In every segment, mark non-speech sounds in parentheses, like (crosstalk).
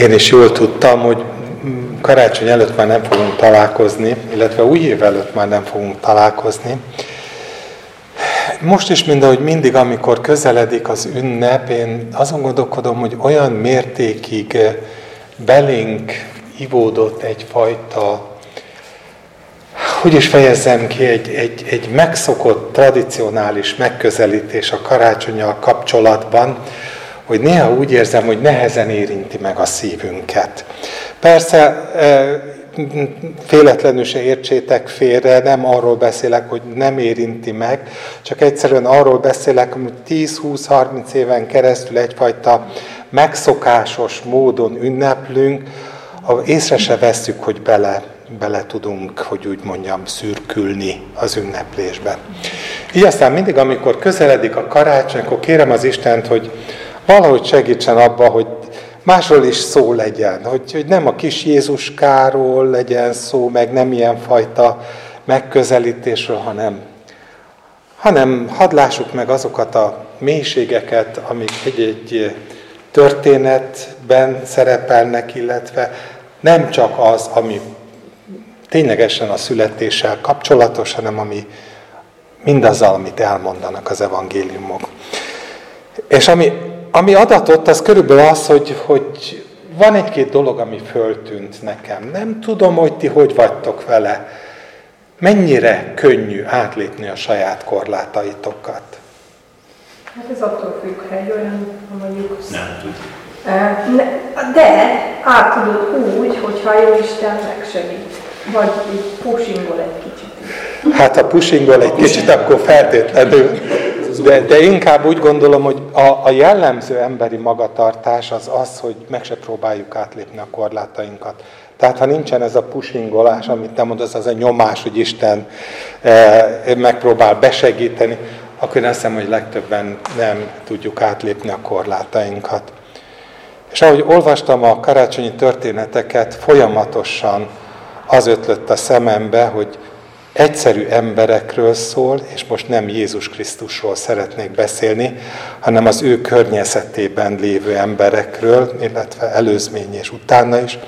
Én is jól tudtam, hogy karácsony előtt már nem fogunk találkozni, illetve új év előtt már nem fogunk találkozni. Most is, mint ahogy mindig, amikor közeledik az ünnep, én azon gondolkodom, hogy olyan mértékig belénk ivódott egyfajta, hogy is fejezzem ki, egy, egy, egy megszokott, tradicionális megközelítés a karácsonyal kapcsolatban, hogy néha úgy érzem, hogy nehezen érinti meg a szívünket. Persze féletlenül se értsétek félre, nem arról beszélek, hogy nem érinti meg, csak egyszerűen arról beszélek, hogy 10-20-30 éven keresztül egyfajta megszokásos módon ünneplünk, észre se vesszük, hogy bele, bele tudunk, hogy úgy mondjam, szürkülni az ünneplésbe. Így aztán mindig, amikor közeledik a karácsony, akkor kérem az Istent, hogy valahogy segítsen abba, hogy másról is szó legyen, hogy, hogy nem a kis Jézuskáról legyen szó, meg nem ilyen fajta megközelítésről, hanem, hanem hadd lássuk meg azokat a mélységeket, amik egy-egy történetben szerepelnek, illetve nem csak az, ami ténylegesen a születéssel kapcsolatos, hanem ami mindazzal, amit elmondanak az evangéliumok. És ami ami adatott, az körülbelül az, hogy, hogy van egy-két dolog, ami föltűnt nekem. Nem tudom, hogy ti hogy vagytok vele. Mennyire könnyű átlépni a saját korlátaitokat? Hát ez attól függ, hogy olyan, ha mondjuk... Nem tud. De át tudod úgy, hogyha jó Isten megsegít. Vagy pushingol egy kicsit. Hát ha pushingol egy kicsit, akkor feltétlenül de, de inkább úgy gondolom, hogy a, a jellemző emberi magatartás az az, hogy meg se próbáljuk átlépni a korlátainkat. Tehát ha nincsen ez a pushingolás, amit te mondasz, az a nyomás, hogy Isten e, megpróbál besegíteni, akkor én azt hiszem, hogy legtöbben nem tudjuk átlépni a korlátainkat. És ahogy olvastam a karácsonyi történeteket, folyamatosan az ötlött a szemembe, hogy egyszerű emberekről szól, és most nem Jézus Krisztusról szeretnék beszélni, hanem az ő környezetében lévő emberekről, illetve előzmény és utána is,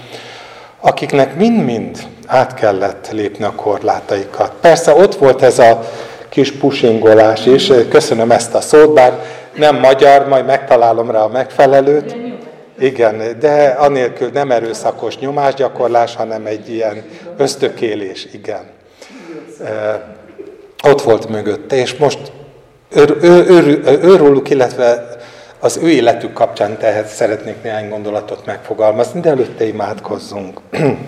akiknek mind-mind át kellett lépni a korlátaikat. Persze ott volt ez a kis pushingolás is, köszönöm ezt a szót, bár nem magyar, majd megtalálom rá a megfelelőt. Igen, de anélkül nem erőszakos nyomásgyakorlás, hanem egy ilyen ösztökélés, igen ott volt mögötte, és most ő, illetve az ő életük kapcsán tehát szeretnék néhány gondolatot megfogalmazni, de előtte imádkozzunk. (clears throat)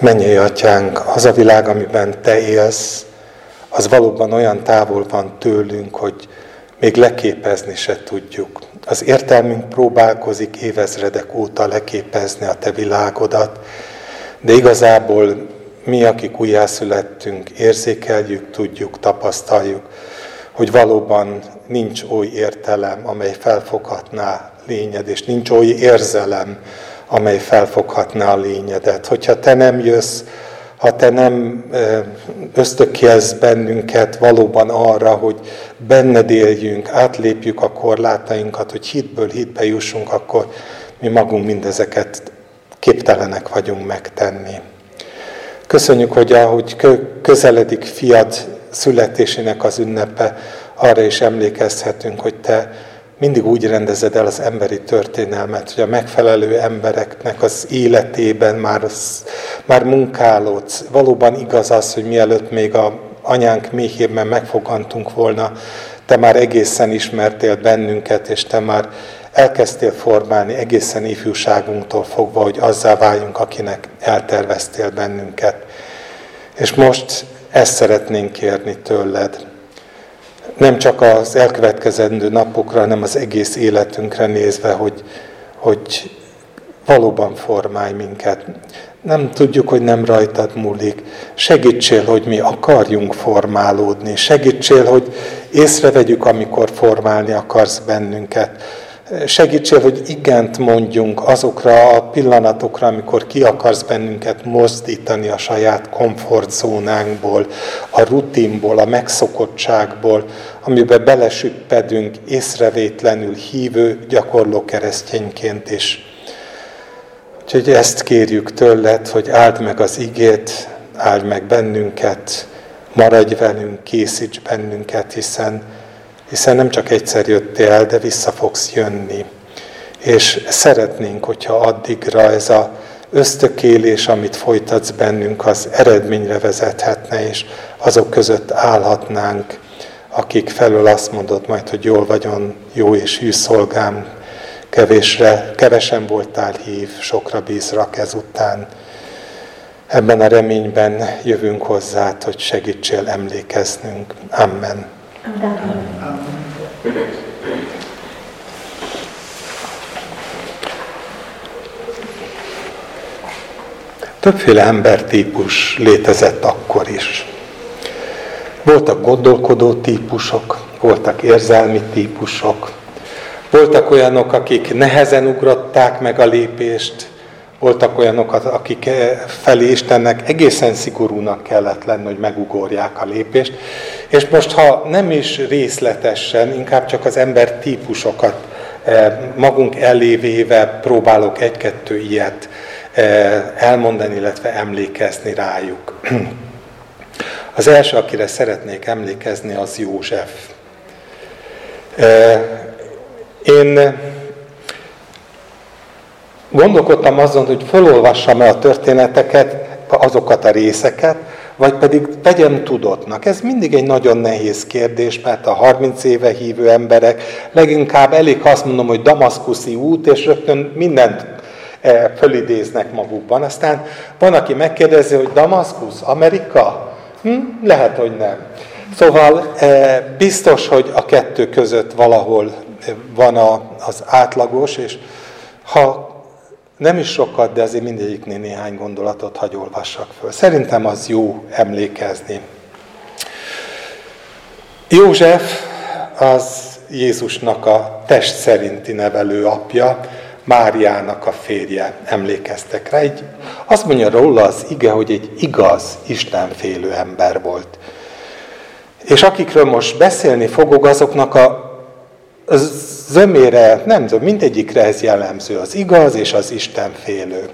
Menjél, atyánk, az a világ, amiben te élsz, az valóban olyan távol van tőlünk, hogy még leképezni se tudjuk. Az értelmünk próbálkozik évezredek óta leképezni a te világodat, de igazából mi, akik újjászülettünk, érzékeljük, tudjuk, tapasztaljuk, hogy valóban nincs oly értelem, amely felfoghatná lényed, és nincs oly érzelem, amely felfoghatná a lényedet. Hogyha te nem jössz, ha te nem ösztökélsz bennünket valóban arra, hogy benned éljünk, átlépjük a korlátainkat, hogy hitből hitbe jussunk, akkor mi magunk mindezeket képtelenek vagyunk megtenni. Köszönjük, hogy ahogy közeledik fiad születésének az ünnepe, arra is emlékezhetünk, hogy te mindig úgy rendezed el az emberi történelmet, hogy a megfelelő embereknek az életében már, az, már munkálódsz. Valóban igaz az, hogy mielőtt még a anyánk méhében megfogantunk volna, te már egészen ismertél bennünket, és te már elkezdtél formálni egészen ifjúságunktól fogva, hogy azzá váljunk, akinek elterveztél bennünket. És most ezt szeretnénk kérni tőled. Nem csak az elkövetkezendő napokra, hanem az egész életünkre nézve, hogy, hogy valóban formálj minket. Nem tudjuk, hogy nem rajtad múlik. Segítsél, hogy mi akarjunk formálódni. Segítsél, hogy észrevegyük, amikor formálni akarsz bennünket Segítsél, hogy igent mondjunk azokra a pillanatokra, amikor ki akarsz bennünket mozdítani a saját komfortzónánkból, a rutinból, a megszokottságból, amiben belesüppedünk észrevétlenül hívő, gyakorló keresztényként is. Úgyhogy ezt kérjük tőled, hogy áld meg az igét, áld meg bennünket, maradj velünk, készíts bennünket, hiszen hiszen nem csak egyszer jöttél, de vissza fogsz jönni. És szeretnénk, hogyha addigra ez a ösztökélés, amit folytatsz bennünk, az eredményre vezethetne, és azok között állhatnánk, akik felől azt mondod majd, hogy jól vagyon, jó és hű szolgám, kevésre, kevesen voltál hív, sokra bízrak ezután. Ebben a reményben jövünk hozzá, hogy segítsél emlékeznünk. Amen. Többféle embertípus létezett akkor is. Voltak gondolkodó típusok, voltak érzelmi típusok, voltak olyanok, akik nehezen ugrották meg a lépést, voltak olyanok, akik eh, felé Istennek egészen szigorúnak kellett lenni, hogy megugorják a lépést. És most, ha nem is részletesen, inkább csak az ember típusokat eh, magunk elévéve próbálok egy-kettő ilyet eh, elmondani, illetve emlékezni rájuk. (clears throat) Az első, akire szeretnék emlékezni, az József. Én gondolkodtam azon, hogy felolvassam-e a történeteket, azokat a részeket, vagy pedig tegyem tudottnak. Ez mindig egy nagyon nehéz kérdés, mert a 30 éve hívő emberek leginkább elég azt mondom, hogy damaszkuszi út, és rögtön mindent e, fölidéznek magukban. Aztán van, aki megkérdezi, hogy Damaszkusz, Amerika? Hm? Lehet, hogy nem. Szóval e, biztos, hogy a kettő között valahol van az átlagos, és ha nem is sokat, de azért mindegyiknél néhány gondolatot hagy olvassak föl. Szerintem az jó emlékezni. József az Jézusnak a test szerinti nevelő apja, Máriának a férje, emlékeztek rá. Egy, azt mondja róla az ige, hogy egy igaz, Istenfélő ember volt. És akikről most beszélni fogok, azoknak a zömére, nem tudom, mindegyikre ez jellemző, az igaz és az Istenfélő.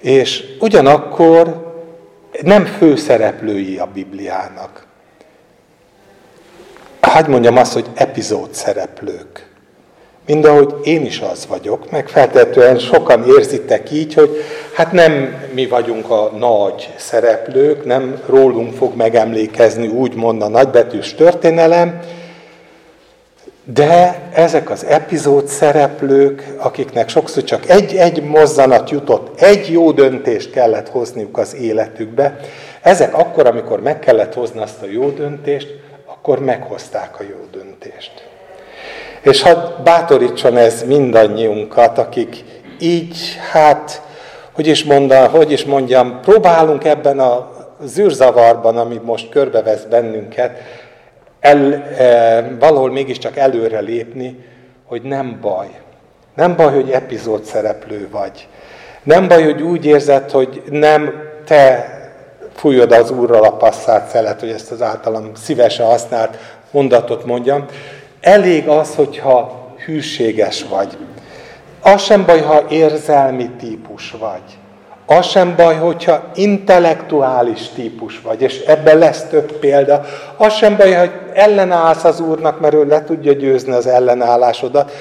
És ugyanakkor nem főszereplői a Bibliának. Hagy mondjam azt, hogy epizód szereplők. Mind ahogy én is az vagyok, meg feltetően sokan érzitek így, hogy hát nem mi vagyunk a nagy szereplők, nem rólunk fog megemlékezni úgymond a nagybetűs történelem, de ezek az epizód szereplők, akiknek sokszor csak egy-egy mozzanat jutott, egy jó döntést kellett hozniuk az életükbe, ezek akkor, amikor meg kellett hozni azt a jó döntést, akkor meghozták a jó döntést. És hadd bátorítson ez mindannyiunkat, akik így, hát, hogy is, mondja, hogy is mondjam, próbálunk ebben a zűrzavarban, ami most körbevesz bennünket, el, e, valahol mégiscsak előre lépni, hogy nem baj. Nem baj, hogy epizód szereplő vagy. Nem baj, hogy úgy érzed, hogy nem te fújod az úrral a passzát szelet, hogy ezt az általam szívesen használt mondatot mondjam. Elég az, hogyha hűséges vagy. Az sem baj, ha érzelmi típus vagy. Az sem baj, hogyha intellektuális típus vagy, és ebben lesz több példa. Az sem baj, hogy ellenállsz az Úrnak, mert ő le tudja győzni az ellenállásodat,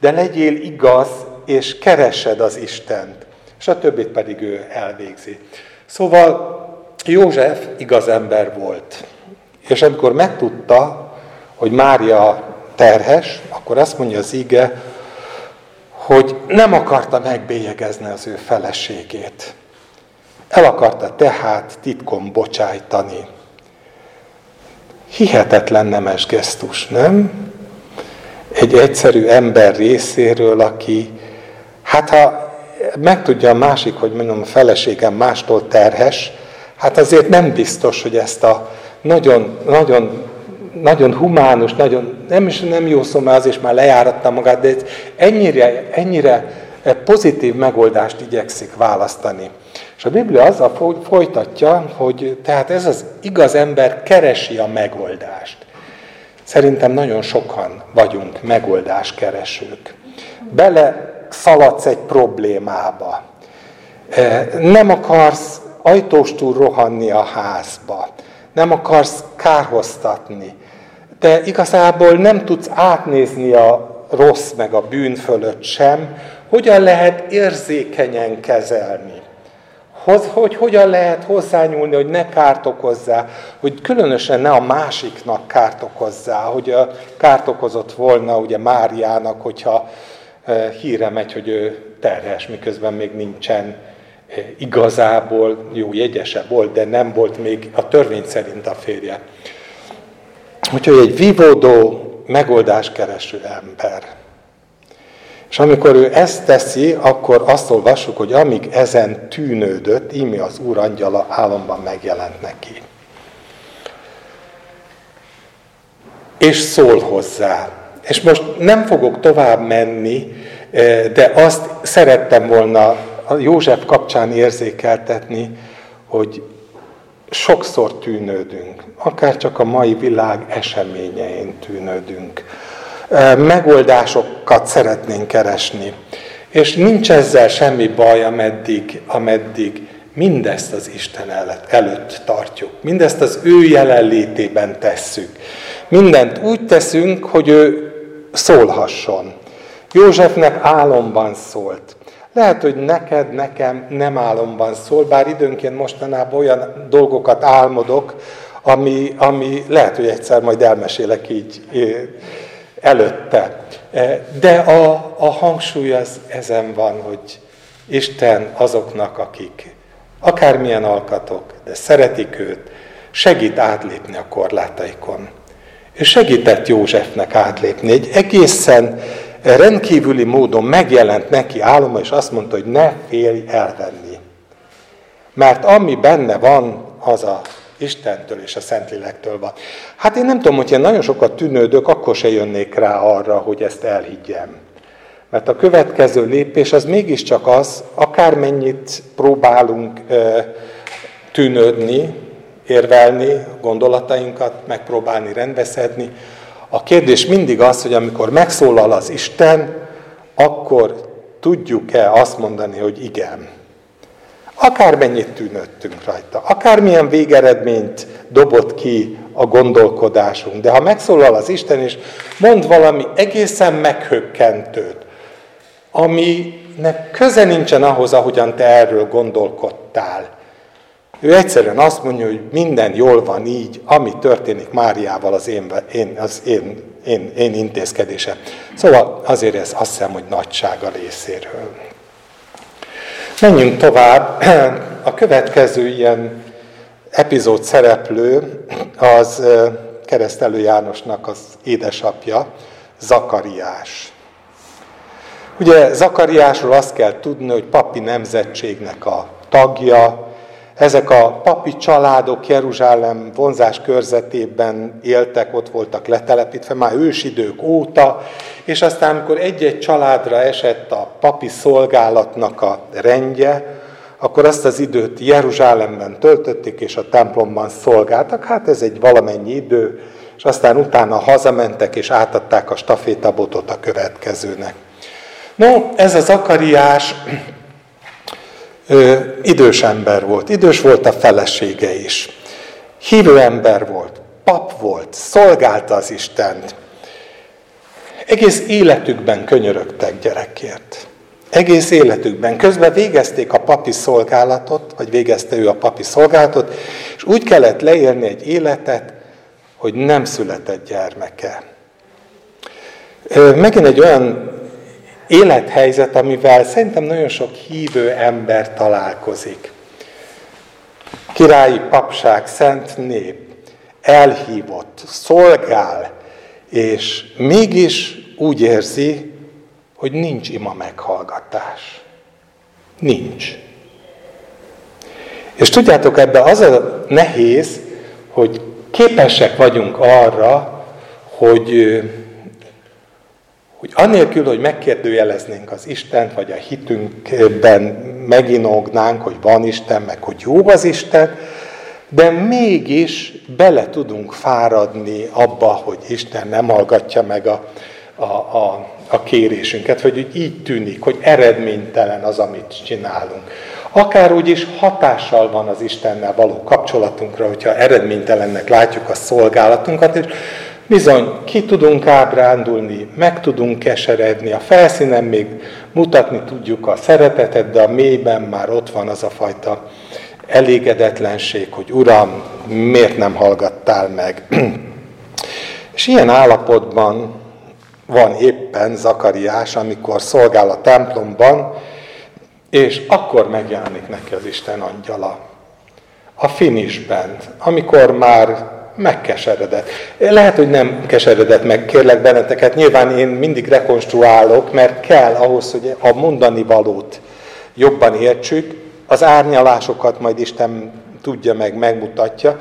de legyél igaz, és keresed az Istent. És a többit pedig ő elvégzi. Szóval József igaz ember volt. És amikor megtudta, hogy Mária terhes, akkor azt mondja az ige, hogy nem akarta megbélyegezni az ő feleségét. El akarta tehát titkon bocsájtani. Hihetetlen nemes gesztus, nem? Egy egyszerű ember részéről, aki, hát ha megtudja a másik, hogy mondom, a feleségem mástól terhes, hát azért nem biztos, hogy ezt a nagyon, nagyon nagyon humánus, nagyon, nem is nem jó is már lejáratta magát, de ennyire, ennyire pozitív megoldást igyekszik választani. És a Biblia azzal folytatja, hogy tehát ez az igaz ember keresi a megoldást. Szerintem nagyon sokan vagyunk megoldáskeresők. Bele szaladsz egy problémába. E, nem akarsz ajtóstól rohanni a házba. Nem akarsz kárhoztatni. De igazából nem tudsz átnézni a rossz meg a bűn fölött sem, hogyan lehet érzékenyen kezelni. Hogy, hogy hogyan lehet hozzányúlni, hogy ne kárt okozzá, hogy különösen ne a másiknak kárt okozzá, hogy a kárt okozott volna ugye Máriának, hogyha híre megy, hogy ő terhes, miközben még nincsen igazából, jó, jegyese volt, de nem volt még a törvény szerint a férje. Úgyhogy egy vívódó, megoldáskereső ember. És amikor ő ezt teszi, akkor azt olvassuk, hogy amíg ezen tűnődött, íme az Úr angyala álomban megjelent neki. És szól hozzá. És most nem fogok tovább menni, eh, de azt szerettem volna a József kapcsán érzékeltetni, hogy sokszor tűnődünk, akár csak a mai világ eseményein tűnődünk megoldásokat szeretnénk keresni. És nincs ezzel semmi baj, ameddig, ameddig mindezt az Isten előtt tartjuk. Mindezt az ő jelenlétében tesszük. Mindent úgy teszünk, hogy ő szólhasson. Józsefnek álomban szólt. Lehet, hogy neked, nekem nem álomban szól, bár időnként mostanában olyan dolgokat álmodok, ami, ami lehet, hogy egyszer majd elmesélek így előtte. De a, a hangsúly az ezen van, hogy Isten azoknak, akik akármilyen alkatok, de szeretik őt, segít átlépni a korlátaikon. És segített Józsefnek átlépni. Egy egészen rendkívüli módon megjelent neki áloma, és azt mondta, hogy ne félj elvenni. Mert ami benne van, az a Istentől és a Szentlélektől van. Hát én nem tudom, hogy én nagyon sokat tűnődök, akkor se jönnék rá arra, hogy ezt elhiggyem. Mert a következő lépés az mégiscsak az, akármennyit próbálunk tűnődni, érvelni, gondolatainkat megpróbálni rendbeszedni, a kérdés mindig az, hogy amikor megszólal az Isten, akkor tudjuk-e azt mondani, hogy igen. Akármennyit tűnöttünk rajta, akármilyen végeredményt dobott ki a gondolkodásunk, de ha megszólal az Isten és mond valami egészen meghökkentőt, aminek köze nincsen ahhoz, ahogyan te erről gondolkodtál. Ő egyszerűen azt mondja, hogy minden jól van így, ami történik Máriával az én, én, az én, én, én intézkedésem. Szóval azért ez azt hiszem, hogy nagysága részéről. Menjünk tovább. (clears throat) A következő ilyen epizód szereplő az keresztelő Jánosnak az édesapja, Zakariás. Ugye Zakariásról azt kell tudni, hogy papi nemzetségnek a tagja, ezek a papi családok Jeruzsálem vonzás körzetében éltek, ott voltak letelepítve már ősidők óta, és aztán, amikor egy-egy családra esett a papi szolgálatnak a rendje, akkor azt az időt Jeruzsálemben töltötték, és a templomban szolgáltak. Hát ez egy valamennyi idő, és aztán utána hazamentek, és átadták a stafétabotot a következőnek. No, ez az Akariás idős ember volt, idős volt a felesége is. Hívő ember volt, pap volt, szolgálta az Istent. Egész életükben könyörögtek gyerekért. Egész életükben. Közben végezték a papi szolgálatot, vagy végezte ő a papi szolgálatot, és úgy kellett leélni egy életet, hogy nem született gyermeke. Megint egy olyan élethelyzet, amivel szerintem nagyon sok hívő ember találkozik. Királyi papság, szent nép, elhívott, szolgál, és mégis úgy érzi, hogy nincs ima meghallgatás. Nincs. És tudjátok, ebbe az a nehéz, hogy képesek vagyunk arra, hogy, hogy anélkül, hogy megkérdőjeleznénk az Istent, vagy a hitünkben meginognánk, hogy van Isten, meg hogy jó az Isten, de mégis bele tudunk fáradni abba, hogy Isten nem hallgatja meg a, a, a, a kérésünket, vagy így tűnik, hogy eredménytelen az, amit csinálunk. Akár úgy is hatással van az Istennel való kapcsolatunkra, hogyha eredménytelennek látjuk a szolgálatunkat, és bizony ki tudunk ábrándulni, meg tudunk keseredni, a felszínen még mutatni tudjuk a szeretetet, de a mélyben már ott van az a fajta elégedetlenség, hogy Uram, miért nem hallgattál meg? (clears throat) És ilyen állapotban van éppen Zakariás, amikor szolgál a templomban, és akkor megjelenik neki az Isten angyala. A finisben, amikor már megkeseredett. Lehet, hogy nem keseredett meg, kérlek benneteket, nyilván én mindig rekonstruálok, mert kell ahhoz, hogy a mondani valót jobban értsük, az árnyalásokat majd Isten tudja meg, megmutatja,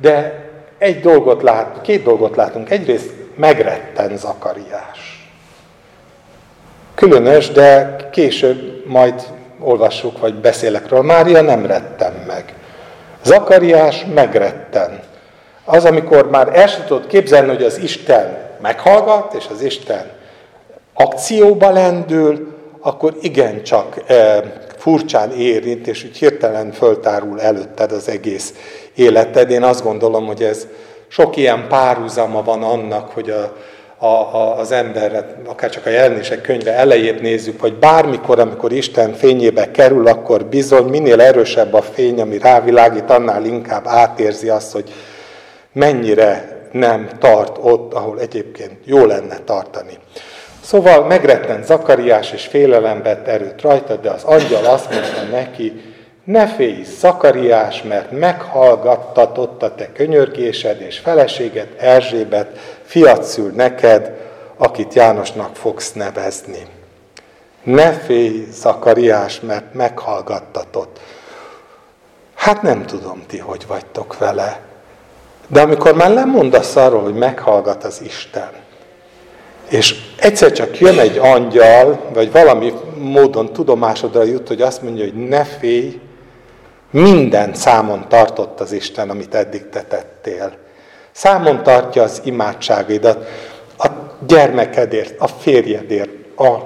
de egy dolgot lát, két dolgot látunk. Egyrészt megretten Zakariás. Különös, de később majd olvassuk, vagy beszélek róla. Mária nem retten meg. Zakariás megretten. Az, amikor már el sem tudod képzelni, hogy az Isten meghallgat, és az Isten akcióba lendül, akkor igencsak e, furcsán érint, és úgy hirtelen föltárul előtted az egész életed. Én azt gondolom, hogy ez sok ilyen párhuzama van annak, hogy a, a, a, az emberre, akár csak a jelenések könyve elejét nézzük, hogy bármikor, amikor Isten fényébe kerül, akkor bizony minél erősebb a fény, ami rávilágít, annál inkább átérzi azt, hogy mennyire nem tart ott, ahol egyébként jó lenne tartani. Szóval megrettent Zakariás, és félelem vett erőt rajta, de az angyal azt mondta neki, ne félj, Zakariás, mert meghallgattatott a te könyörgésed, és feleséget Erzsébet fiat szül neked, akit Jánosnak fogsz nevezni. Ne félj, Zakariás, mert meghallgattatott. Hát nem tudom ti, hogy vagytok vele. De amikor már lemondasz arról, hogy meghallgat az Isten, és egyszer csak jön egy angyal, vagy valami módon tudomásodra jut, hogy azt mondja, hogy ne félj, minden számon tartott az Isten, amit eddig te tettél. Számon tartja az imádságaidat, a gyermekedért, a férjedért, a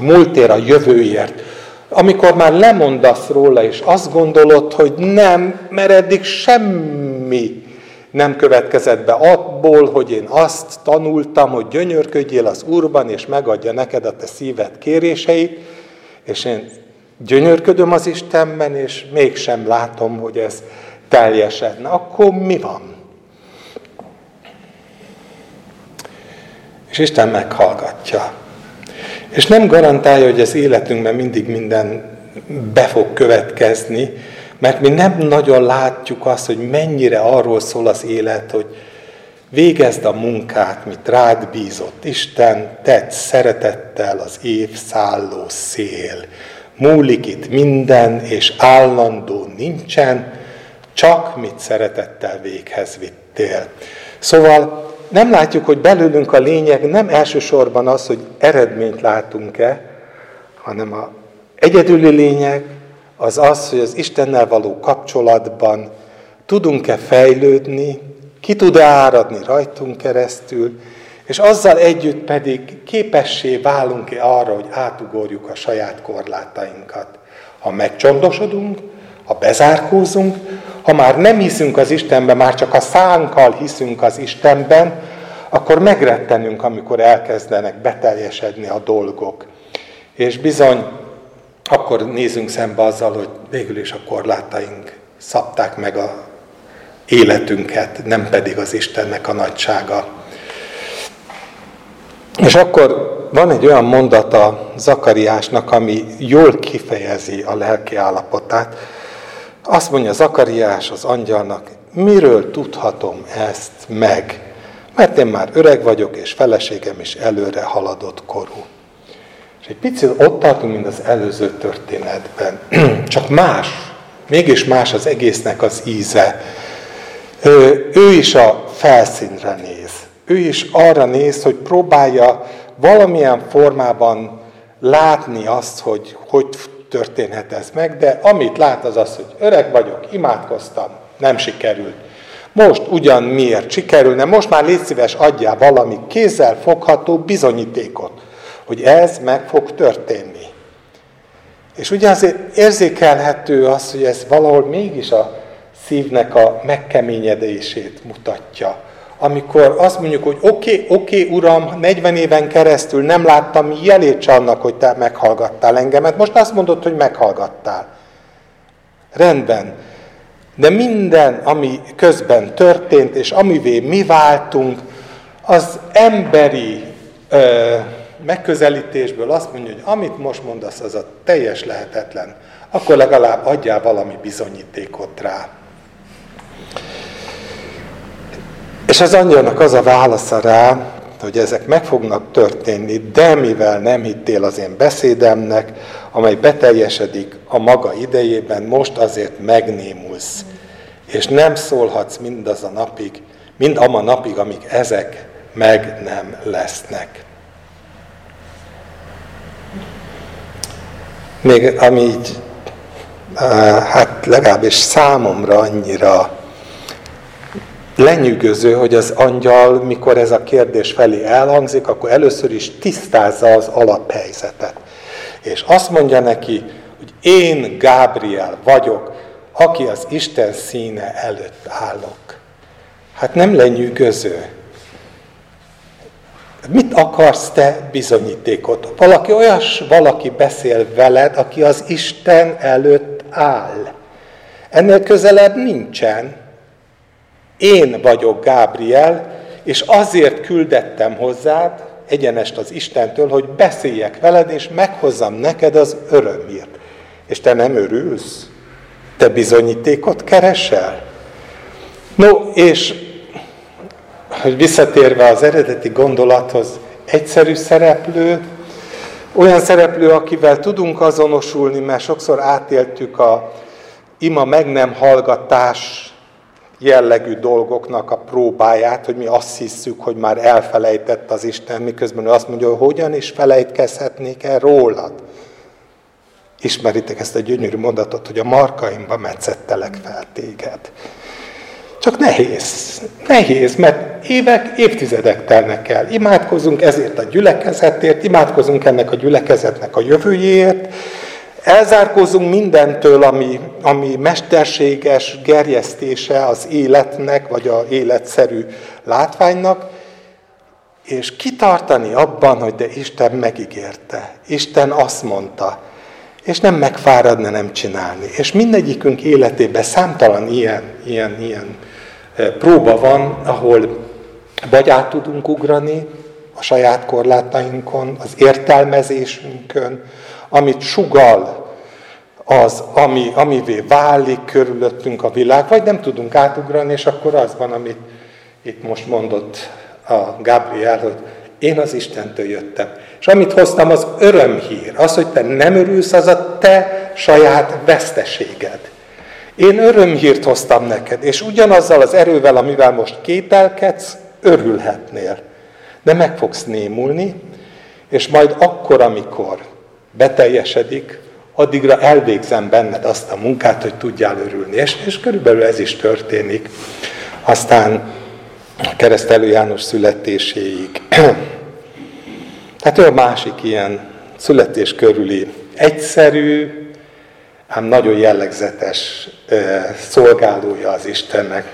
múltért, a jövőért. Amikor már lemondasz róla, és azt gondolod, hogy nem, mert eddig semmi nem következett be abból, hogy én azt tanultam, hogy gyönyörködjél az Úrban, és megadja neked a te szíved kéréseit, és én gyönyörködöm az Istenben, és mégsem látom, hogy ez teljesedne. Akkor mi van? És Isten meghallgatja. És nem garantálja, hogy az életünkben mindig minden be fog következni, mert mi nem nagyon látjuk azt, hogy mennyire arról szól az élet, hogy végezd a munkát, mit rád bízott Isten, tedd szeretettel az év szálló szél. Múlik itt minden, és állandó nincsen, csak mit szeretettel véghez vittél. Szóval nem látjuk, hogy belőlünk a lényeg nem elsősorban az, hogy eredményt látunk-e, hanem a egyedüli lényeg, az az, hogy az Istennel való kapcsolatban tudunk-e fejlődni, ki tud-e áradni rajtunk keresztül, és azzal együtt pedig képessé válunk-e arra, hogy átugorjuk a saját korlátainkat. Ha megcsondosodunk, ha bezárkózunk, ha már nem hiszünk az Istenben, már csak a szánkkal hiszünk az Istenben, akkor megrettenünk, amikor elkezdenek beteljesedni a dolgok. És bizony akkor nézünk szembe azzal, hogy végül is a korlátaink szabták meg a életünket, nem pedig az Istennek a nagysága. És akkor van egy olyan mondata Zakariásnak, ami jól kifejezi a lelki állapotát. Azt mondja Zakariás az angyalnak, miről tudhatom ezt meg? Mert én már öreg vagyok, és feleségem is előre haladott korú. Egy picit ott tartunk, mint az előző történetben. (clears throat) Csak más, mégis más az egésznek az íze. Ő is a felszínre néz. Ő is arra néz, hogy próbálja valamilyen formában látni azt, hogy hogy történhet ez meg, de amit lát az az, hogy öreg vagyok, imádkoztam, nem sikerült. Most ugyan miért sikerülne, most már légy szíves, adjál valami kézzel fogható bizonyítékot, hogy ez meg fog történni. És ugye azért érzékelhető az, hogy ez valahol mégis a szívnek a megkeményedését mutatja. Amikor azt mondjuk, hogy oké, okay, oké, okay, Uram, 40 éven keresztül nem láttam jelét annak, hogy Te meghallgattál engemet. Most azt mondod, hogy meghallgattál. Rendben. De minden, ami közben történt, és amivé mi váltunk, az emberi megközelítésből azt mondja, hogy amit most mondasz, az a teljes lehetetlen. Akkor legalább adjál valami bizonyítékot rá. És az angyalnak az a válasza rá, hogy ezek meg fognak történni, de mivel nem hittél az én beszédemnek, amely beteljesedik a maga idejében, most azért megnémulsz, és nem szólhatsz mindaz a napig, mind ama napig, amíg ezek meg nem lesznek. Még ami így, hát legalábbis számomra annyira lenyűgöző, hogy az angyal, mikor ez a kérdés felé elhangzik, akkor először is tisztázza az alaphelyzetet. És azt mondja neki, hogy én Gábriel vagyok, aki az Isten színe előtt állok. Hát nem lenyűgöző. Mit akarsz te bizonyítékot? Valaki olyas valaki beszél veled, aki az Isten előtt áll. Ennél közelebb nincsen. Én vagyok Gábriel, és azért küldettem hozzád, egyenest az Istentől, hogy beszéljek veled, és meghozzam neked az örömért. És te nem örülsz? Te bizonyítékot keresel? No, és hogy visszatérve az eredeti gondolathoz, egyszerű szereplő, olyan szereplő, akivel tudunk azonosulni, mert sokszor átéltük a ima meg nem hallgatás jellegű dolgoknak a próbáját, hogy mi azt hisszük, hogy már elfelejtett az Isten, miközben ő azt mondja, hogy hogyan is felejtkezhetnék el rólad. Ismeritek ezt a gyönyörű mondatot, hogy a markaimba metszettelek fel téged. Csak nehéz. Nehéz, mert évek, évtizedek telnek el. Imádkozunk ezért a gyülekezetért, imádkozunk ennek a gyülekezetnek a jövőjéért, elzárkózunk mindentől, ami, ami mesterséges gerjesztése az életnek, vagy a életszerű látványnak, és kitartani abban, hogy de Isten megígérte. Isten azt mondta, és nem megfáradni, nem csinálni. És mindegyikünk életében számtalan ilyen, ilyen, ilyen próba van, ahol vagy át tudunk ugrani a saját korlátainkon, az értelmezésünkön, amit sugal az, ami, amivé válik körülöttünk a világ, vagy nem tudunk átugrani, és akkor az van, amit itt most mondott a Gabriel, hogy én az Istentől jöttem. És amit hoztam, az örömhír. Az, hogy te nem örülsz, az a te saját veszteséged. Én örömhírt hoztam neked, és ugyanazzal az erővel, amivel most kételkedsz, örülhetnél. De meg fogsz némulni, és majd akkor, amikor beteljesedik, addigra elvégzem benned azt a munkát, hogy tudjál örülni. És, és körülbelül ez is történik. Aztán a keresztelő János születéséig. (clears throat) Tehát ő a másik ilyen születés körüli egyszerű, ám nagyon jellegzetes szolgálója az Istennek.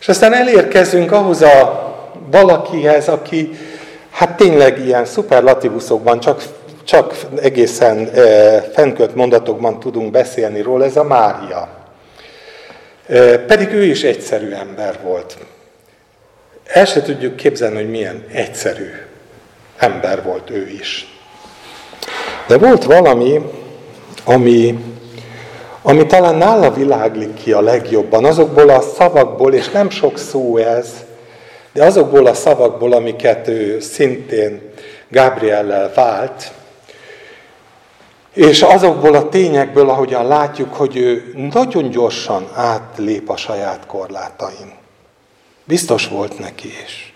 És aztán elérkezünk ahhoz a valakihez, aki hát tényleg ilyen szuperlatívuszokban, csak, csak egészen fennkölt mondatokban tudunk beszélni róla, ez a Mária. Pedig ő is egyszerű ember volt. El se tudjuk képzelni, hogy milyen egyszerű ember volt ő is. De volt valami, ami ami talán nála világlik ki a legjobban, azokból a szavakból, és nem sok szó ez, de azokból a szavakból, amiket ő szintén Gabriellel vált, És azokból a tényekből, ahogyan látjuk, hogy ő nagyon gyorsan átlép a saját korlátain. Biztos volt neki is.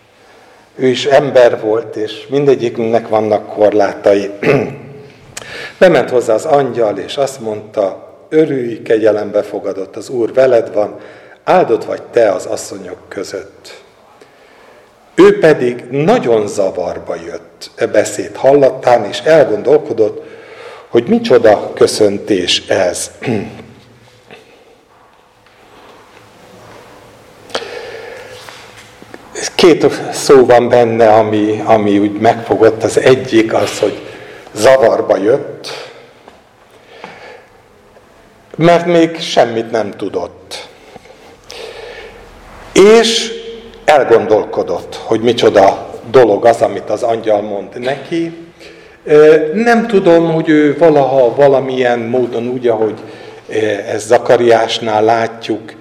Ő is ember volt, és mindegyikünknek vannak korlátai. (clears throat) Bement hozzá az angyal, és azt mondta, örülj, kegyelembe fogadott, az Úr veled van, áldott vagy te az asszonyok között. Ő pedig nagyon zavarba jött e beszéd hallatán, és elgondolkodott, hogy micsoda köszöntés ez. Két szó van benne, ami, ami úgy megfogott. Az egyik az, hogy zavarba jött, mert még semmit nem tudott. És elgondolkodott, hogy micsoda dolog az, amit az angyal mond neki. Nem tudom, hogy ő valaha valamilyen módon úgy, ahogy ez Zakariásnál látjuk,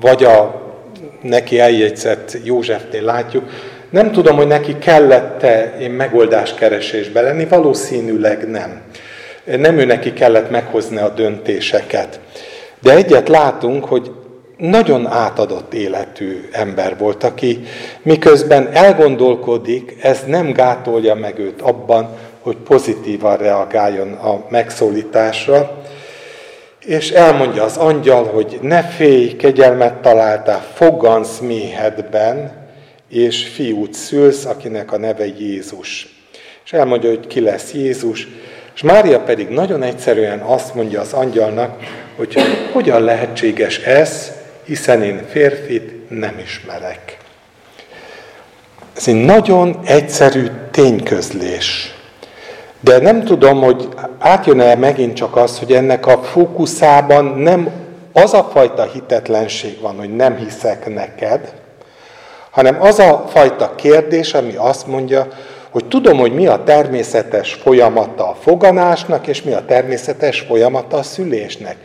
vagy a neki eljegyzett Józsefnél látjuk, nem tudom, hogy neki kellett-e én megoldáskeresésbe lenni, valószínűleg nem. Nem ő neki kellett meghozni a döntéseket. De egyet látunk, hogy nagyon átadott életű ember volt, aki miközben elgondolkodik, ez nem gátolja meg őt abban, hogy pozitívan reagáljon a megszólításra, és elmondja az angyal, hogy ne félj, kegyelmet találtál, fogansz méhedben, és fiút szülsz, akinek a neve Jézus. És elmondja, hogy ki lesz Jézus, és Mária pedig nagyon egyszerűen azt mondja az angyalnak, hogy hogyan lehetséges ez, hiszen én férfit nem ismerek. Ez egy nagyon egyszerű tényközlés. De nem tudom, hogy átjön-e megint csak az, hogy ennek a fókuszában nem az a fajta hitetlenség van, hogy nem hiszek neked, hanem az a fajta kérdés, ami azt mondja, hogy tudom, hogy mi a természetes folyamata a foganásnak, és mi a természetes folyamata a szülésnek.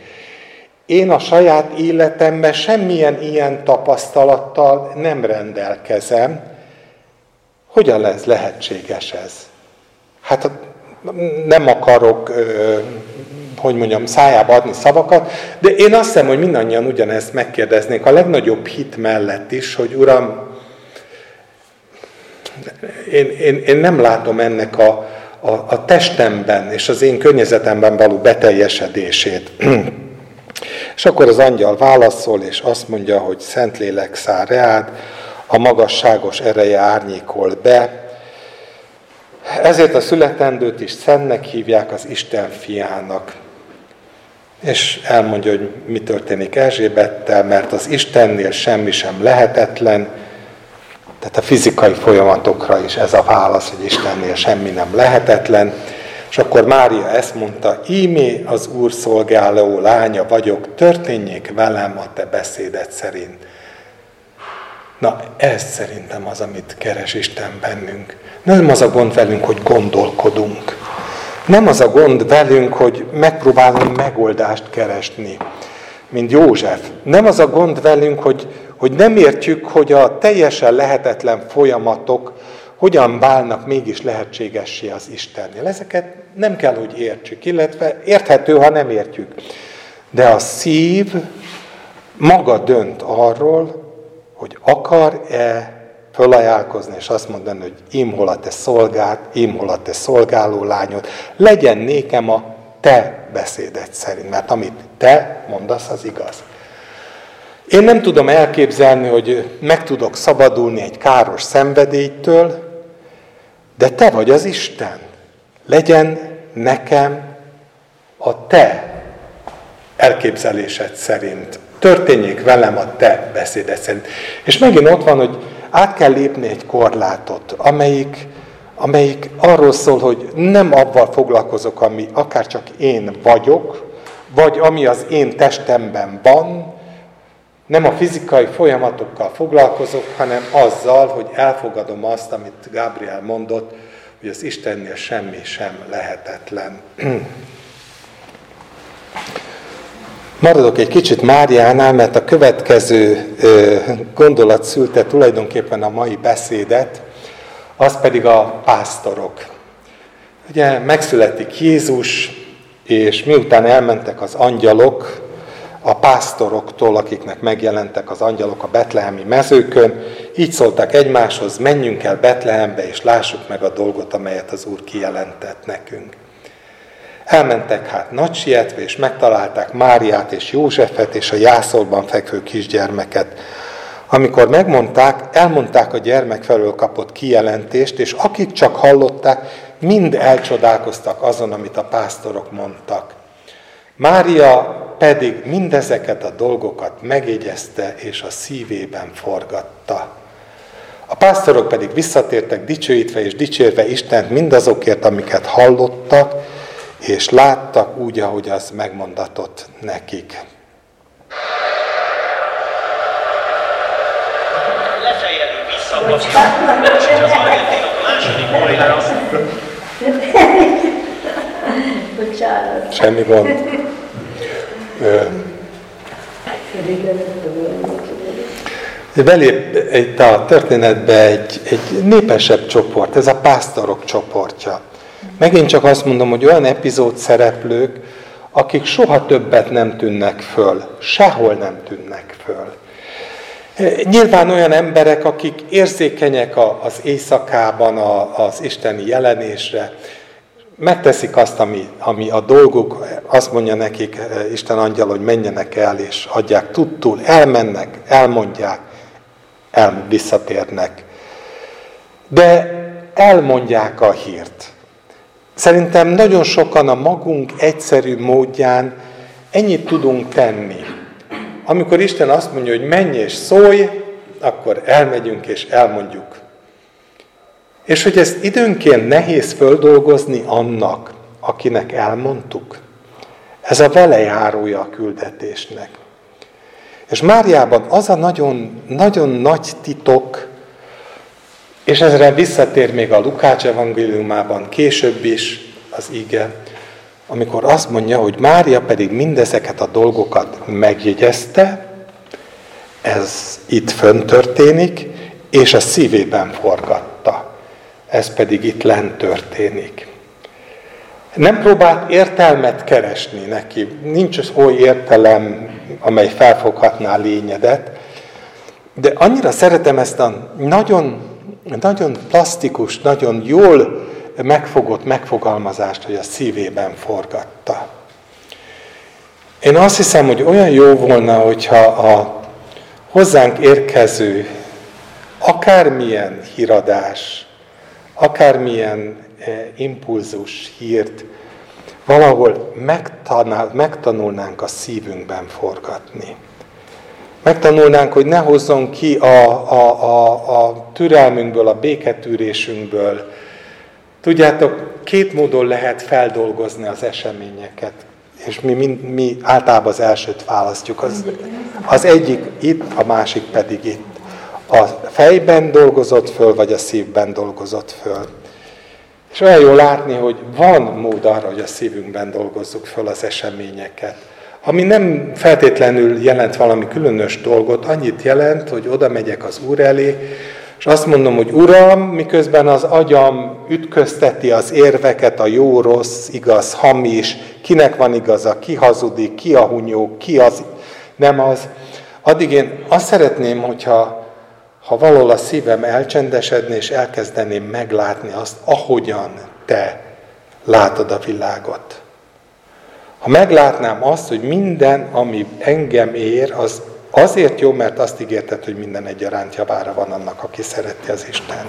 Én a saját életemben semmilyen ilyen tapasztalattal nem rendelkezem. Hogyan lesz lehetséges ez? Hát nem akarok, hogy mondjam, szájába adni szavakat, de én azt hiszem, hogy mindannyian ugyanezt megkérdeznék a legnagyobb hit mellett is, hogy Uram, én, én, én nem látom ennek a, a, a testemben és az én környezetemben való beteljesedését. (clears throat) és akkor az angyal válaszol, és azt mondja, hogy Szentlélek száll reád, a magasságos ereje árnyékol be, ezért a születendőt is Szentnek hívják az Isten fiának. És elmondja, hogy mi történik Erzsébettel, mert az Istennél semmi sem lehetetlen, tehát a fizikai folyamatokra is ez a válasz, hogy Istennél semmi nem lehetetlen. És akkor Mária ezt mondta, ímé az Úr szolgáló lánya vagyok, történjék velem a te beszédet szerint. Na, ez szerintem az, amit keres Isten bennünk. Nem az a gond velünk, hogy gondolkodunk. Nem az a gond velünk, hogy megpróbálunk megoldást keresni, mint József. Nem az a gond velünk, hogy, hogy nem értjük, hogy a teljesen lehetetlen folyamatok hogyan válnak mégis lehetségessé az Istennél. Ezeket nem kell, hogy értsük, illetve érthető, ha nem értjük. De a szív maga dönt arról, hogy akar-e fölajánlkozni, és azt mondani, hogy én hol a te szolgált, én hol a te szolgáló lányod, legyen nékem a te beszédet szerint, mert amit te mondasz, az igaz. Én nem tudom elképzelni, hogy meg tudok szabadulni egy káros szenvedélytől, de te vagy az Isten. Legyen nekem a te elképzelésed szerint. Történjék velem a te beszéded szerint. És megint ott van, hogy át kell lépni egy korlátot, amelyik, amelyik arról szól, hogy nem abban foglalkozok, ami akár csak én vagyok, vagy ami az én testemben van, nem a fizikai folyamatokkal foglalkozok, hanem azzal, hogy elfogadom azt, amit Gabriel mondott, hogy az Istennél semmi sem lehetetlen. (clears throat) Maradok egy kicsit Máriánál, mert a következő gondolat szülte tulajdonképpen a mai beszédet, az pedig a pásztorok. Ugye megszületik Jézus, és miután elmentek az angyalok, a pásztoroktól, akiknek megjelentek az angyalok a betlehemi mezőkön, így szóltak egymáshoz, menjünk el Betlehembe, és lássuk meg a dolgot, amelyet az Úr kijelentett nekünk. Elmentek hát nagy sietve, és megtalálták Máriát és Józsefet és a jászolban fekvő kisgyermeket. Amikor megmondták, elmondták a gyermek felől kapott kijelentést, és akik csak hallották, mind elcsodálkoztak azon, amit a pásztorok mondtak. Mária pedig mindezeket a dolgokat megjegyezte és a szívében forgatta. A pásztorok pedig visszatértek dicsőítve és dicsérve Istent mindazokért, amiket hallottak, és láttak úgy, ahogy az megmondatott nekik. Lefejelő visszakapja, és az argentinok második góljával Bocsánat. Semmi gond. Belép itt a történetbe egy, egy népesebb csoport, ez a pásztorok csoportja. Megint csak azt mondom, hogy olyan epizód szereplők, akik soha többet nem tűnnek föl, sehol nem tűnnek föl. Nyilván olyan emberek, akik érzékenyek az éjszakában az isteni jelenésre, megteszik azt, ami, ami a dolguk, azt mondja nekik Isten angyal, hogy menjenek el, és adják tudtul, elmennek, elmondják, el, visszatérnek. De elmondják a hírt. Szerintem nagyon sokan a magunk egyszerű módján ennyit tudunk tenni. Amikor Isten azt mondja, hogy menj és szólj, akkor elmegyünk és elmondjuk. És hogy ezt időnként nehéz földolgozni annak, akinek elmondtuk. Ez a velejárója a küldetésnek. És Máriában az a nagyon, nagyon nagy titok, és ezre visszatér még a Lukács evangéliumában később is az ige, amikor azt mondja, hogy Mária pedig mindezeket a dolgokat megjegyezte, ez itt fönn történik, és a szívében forgatta. Ez pedig itt lent történik. Nem próbált értelmet keresni neki, nincs az oly értelem, amely felfoghatná a lényedet, de annyira szeretem ezt a nagyon, nagyon plastikus, nagyon jól megfogott megfogalmazást, hogy a szívében forgatta. Én azt hiszem, hogy olyan jó volna, hogyha a hozzánk érkező akármilyen híradás, akármilyen eh, impulzus, hírt valahol megtanulnánk a szívünkben forgatni. Megtanulnánk, hogy ne hozzon ki a, a, a, a türelmünkből, a béketűrésünkből. Tudjátok, két módon lehet feldolgozni az eseményeket, és mi, mi, mi általában az elsőt választjuk. Az, az egyik itt, a másik pedig itt. A fejben dolgozott föl, vagy a szívben dolgozott föl. És olyan jó látni, hogy van mód arra, hogy a szívünkben dolgozzuk föl az eseményeket. Ami nem feltétlenül jelent valami különös dolgot, annyit jelent, hogy oda megyek az Úr elé, és azt mondom, hogy Uram, miközben az agyam ütközteti az érveket, a jó, rossz, igaz, hamis, kinek van igaza, ki hazudik, ki a hunyó, ki az nem az, addig én azt szeretném, hogyha ha valahol a szívem elcsendesedne, és elkezdeném meglátni azt, ahogyan te látod a világot. Ha meglátnám azt, hogy minden, ami engem ér, az azért jó, mert azt ígérted, hogy minden egyaránt javára van annak, aki szereti az Isten.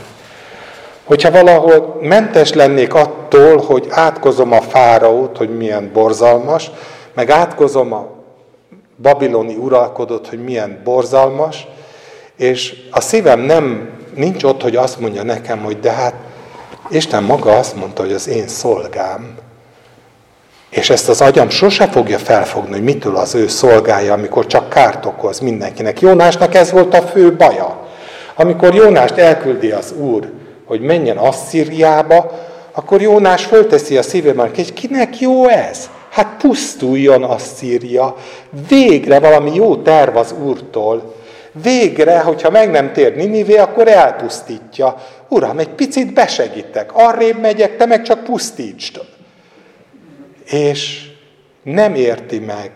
Hogyha valahol mentes lennék attól, hogy átkozom a fáraót, hogy milyen borzalmas, meg átkozom a babiloni uralkodót, hogy milyen borzalmas, és a szívem nem, nincs ott, hogy azt mondja nekem, hogy de hát Isten maga azt mondta, hogy az én szolgám. És ezt az agyam sose fogja felfogni, hogy mitől az ő szolgája, amikor csak kárt okoz mindenkinek. Jónásnak ez volt a fő baja. Amikor Jónást elküldi az Úr, hogy menjen Asszíriába, akkor Jónás fölteszi a szívében, hogy kinek jó ez? Hát pusztuljon Asszíria. Végre valami jó terv az Úrtól. Végre, hogyha meg nem tér Ninivé, akkor elpusztítja. Uram, egy picit besegítek, arrébb megyek, te meg csak pusztítsd. És nem érti meg,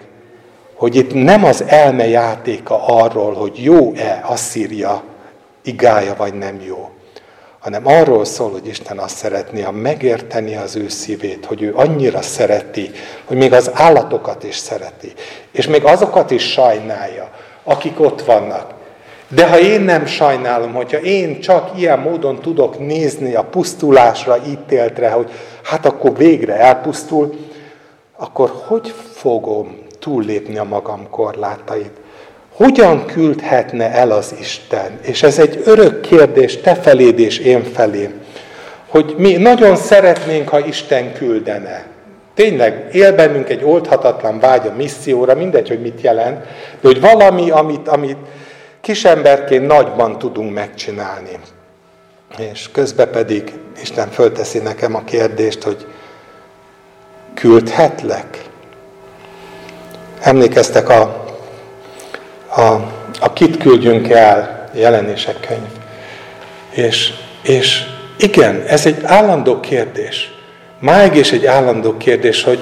hogy itt nem az elme játéka arról, hogy jó-e Asszíria igája, vagy nem jó, hanem arról szól, hogy Isten azt szeretné, ha megérteni az ő szívét, hogy ő annyira szereti, hogy még az állatokat is szereti, és még azokat is sajnálja, akik ott vannak. De ha én nem sajnálom, hogyha én csak ilyen módon tudok nézni a pusztulásra, ítéltre, hogy hát akkor végre elpusztul, akkor hogy fogom túllépni a magam korlátait? Hogyan küldhetne el az Isten? És ez egy örök kérdés te feléd és én felém, hogy mi nagyon szeretnénk, ha Isten küldene. Tényleg él bennünk egy oldhatatlan vágy a misszióra, mindegy, hogy mit jelent, de hogy valami, amit, amit kisemberként nagyban tudunk megcsinálni. És közben pedig Isten fölteszi nekem a kérdést, hogy küldhetlek? Emlékeztek a, a, a kit küldjünk el jelenések könyv. És, és igen, ez egy állandó kérdés. Máig is egy állandó kérdés, hogy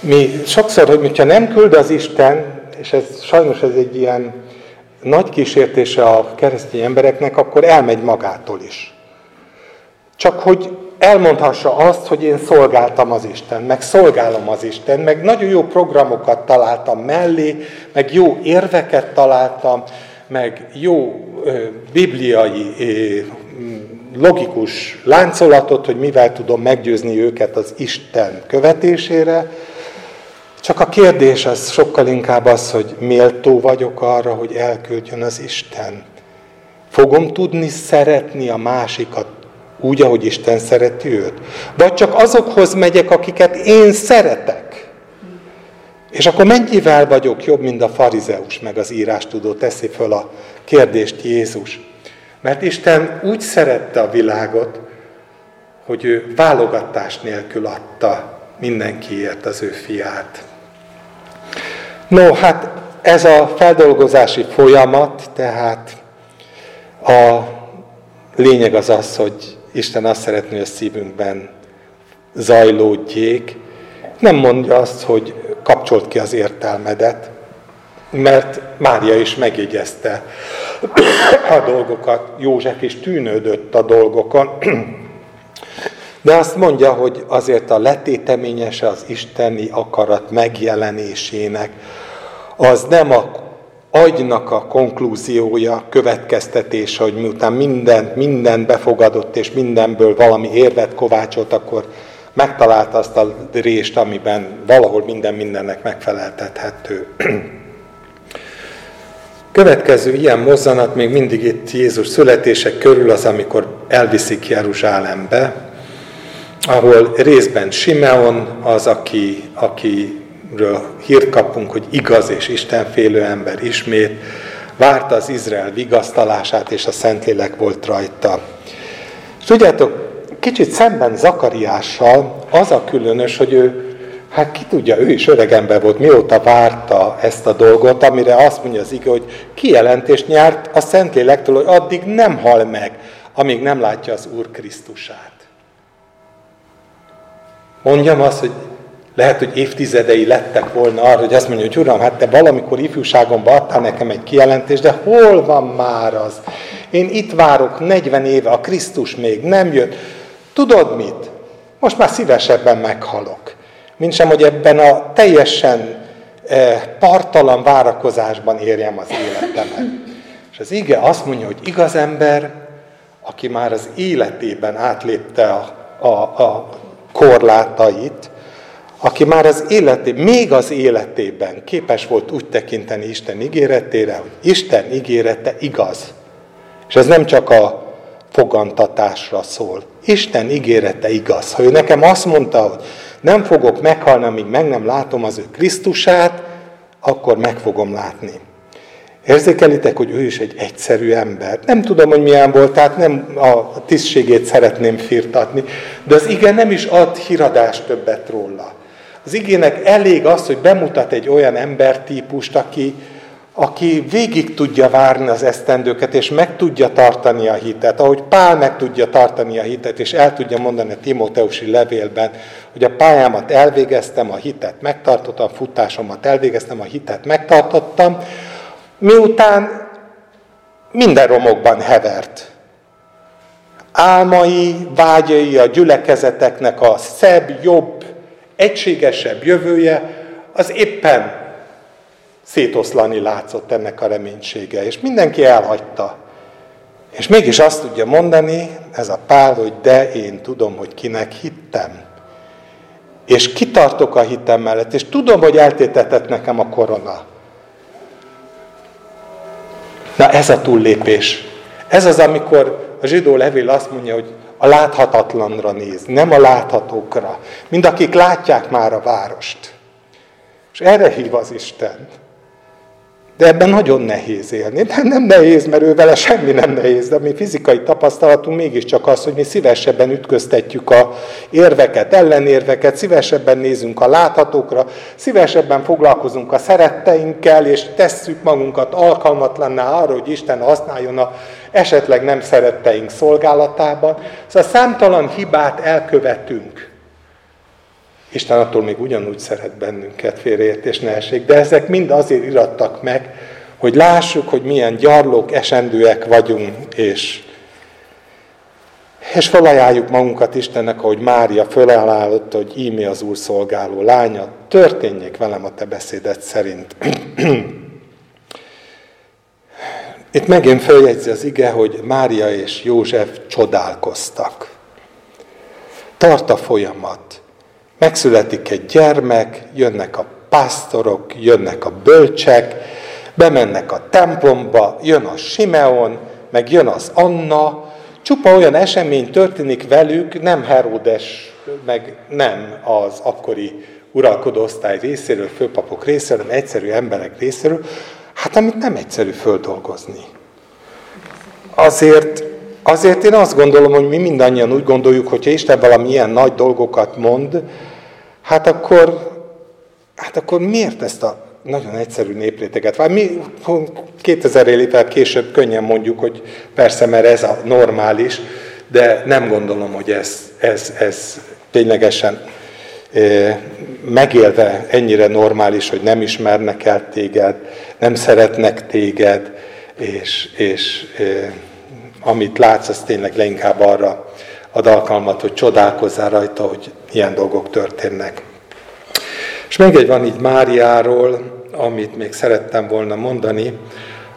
mi sokszor, hogy hogyha nem küld az Isten, és ez sajnos ez egy ilyen nagy kísértése a keresztény embereknek, akkor elmegy magától is. Csak hogy elmondhassa azt, hogy én szolgáltam az Isten, meg szolgálom az Isten, meg nagyon jó programokat találtam mellé, meg jó érveket találtam, meg jó ö, bibliai, ö, logikus láncolatot, hogy mivel tudom meggyőzni őket az Isten követésére, csak a kérdés az sokkal inkább az, hogy méltó vagyok arra, hogy elküldjön az Isten. Fogom tudni szeretni a másikat úgy, ahogy Isten szereti őt? Vagy csak azokhoz megyek, akiket én szeretek? És akkor mennyivel vagyok jobb, mint a farizeus, meg az írástudó teszi föl a kérdést Jézus. Mert Isten úgy szerette a világot, hogy ő válogatás nélkül adta mindenkiért az ő fiát. No, hát ez a feldolgozási folyamat, tehát a lényeg az az, hogy Isten azt szeretné, hogy a szívünkben zajlódjék. Nem mondja azt, hogy kapcsolt ki az értelmedet, mert Mária is megjegyezte a dolgokat, József is tűnődött a dolgokon, de azt mondja, hogy azért a letéteményese az isteni akarat megjelenésének, az nem a agynak a konklúziója, következtetése, hogy miután mindent, mindent befogadott, és mindenből valami érvet kovácsolt, akkor megtalálta azt a rést, amiben valahol minden mindennek megfeleltethető. Következő ilyen mozzanat még mindig itt Jézus születése körül az, amikor elviszik Jeruzsálembe, ahol részben Simeon az, aki, aki ről hírt kapunk, hogy igaz és istenfélő ember ismét, várta az Izrael vigasztalását, és a Szentlélek volt rajta. És tudjátok, kicsit szemben Zakariással az a különös, hogy ő, hát ki tudja, ő is öreg ember volt, mióta várta ezt a dolgot, amire azt mondja az ige, hogy kijelentést nyert a Szentlélektől, hogy addig nem hal meg, amíg nem látja az Úr Krisztusát. Mondjam azt, hogy lehet, hogy évtizedei lettek volna arra, hogy azt mondja, hogy Uram, hát te valamikor ifjúságomban adtál nekem egy kijelentést, de hol van már az? Én itt várok 40 éve, a Krisztus még nem jött. Tudod mit? Most már szívesebben meghalok. Mint sem, hogy ebben a teljesen eh, partalan várakozásban érjem az életemet. És az ige azt mondja, hogy igaz ember, aki már az életében átlépte a, a, a korlátait, aki már az életében, még az életében képes volt úgy tekinteni Isten ígéretére, hogy Isten ígérete igaz. És ez nem csak a fogantatásra szól. Isten ígérete igaz. Ha ő nekem azt mondta, hogy nem fogok meghalni, amíg meg nem látom az ő Krisztusát, akkor meg fogom látni. Érzékelitek, hogy ő is egy egyszerű ember. Nem tudom, hogy milyen volt, tehát nem a tisztségét szeretném firtatni, de az igen nem is ad híradást többet róla. Az igének elég az, hogy bemutat egy olyan embertípust, aki, aki végig tudja várni az esztendőket, és meg tudja tartani a hitet, ahogy Pál meg tudja tartani a hitet, és el tudja mondani a Timóteusi levélben, hogy a pályámat elvégeztem, a hitet megtartottam, a futásomat elvégeztem, a hitet megtartottam, miután minden romokban hevert. Álmai, vágyai a gyülekezeteknek a szebb, jobb, egységesebb jövője, az éppen szétoszlani látszott ennek a reménysége, és mindenki elhagyta. És mégis azt tudja mondani, ez a pál, hogy de én tudom, hogy kinek hittem. És kitartok a hitem mellett, és tudom, hogy eltétetett nekem a korona. Na ez a túllépés. Ez az, amikor a zsidó levél azt mondja, hogy a láthatatlanra néz, nem a láthatókra. Mind akik látják már a várost. És erre hív az Isten. De ebben nagyon nehéz élni. De nem nehéz, mert ő vele semmi nem nehéz, de mi fizikai tapasztalatunk mégiscsak az, hogy mi szívesebben ütköztetjük a érveket, ellenérveket, szívesebben nézünk a láthatókra, szívesebben foglalkozunk a szeretteinkkel, és tesszük magunkat alkalmatlanná arra, hogy Isten használjon a esetleg nem szeretteink szolgálatában. Szóval számtalan hibát elkövetünk. Isten attól még ugyanúgy szeret bennünket, félreértés ne essék, de ezek mind azért irattak meg, hogy lássuk, hogy milyen gyarlók, esendőek vagyunk, és, és felajánljuk magunkat Istennek, ahogy Mária felajánlott, hogy ímé az Úr szolgáló lánya, történjék velem a te beszédet szerint. (clears throat) Itt megint feljegyzi az ige, hogy Mária és József csodálkoztak. Tart a folyamat. Megszületik egy gyermek, jönnek a pásztorok, jönnek a bölcsek, bemennek a templomba, jön a Simeon, meg jön az Anna, csupa olyan esemény történik velük, nem Heródes, meg nem az akkori uralkodó osztály részéről, főpapok részéről, hanem egyszerű emberek részéről, hát amit nem egyszerű földolgozni. Azért, azért én azt gondolom, hogy mi mindannyian úgy gondoljuk, hogyha Isten valami ilyen nagy dolgokat mond, hát akkor, hát akkor miért ezt a nagyon egyszerű népréteget? Vagy mi 2000 évvel később könnyen mondjuk, hogy persze, mert ez a normális, de nem gondolom, hogy ez, ez, ez ténylegesen e, megélve ennyire normális, hogy nem ismernek el téged, nem szeretnek téged, és, és amit látsz, az tényleg leginkább arra ad alkalmat, hogy csodálkozzál rajta, hogy ilyen dolgok történnek. És még egy van így Máriáról, amit még szerettem volna mondani,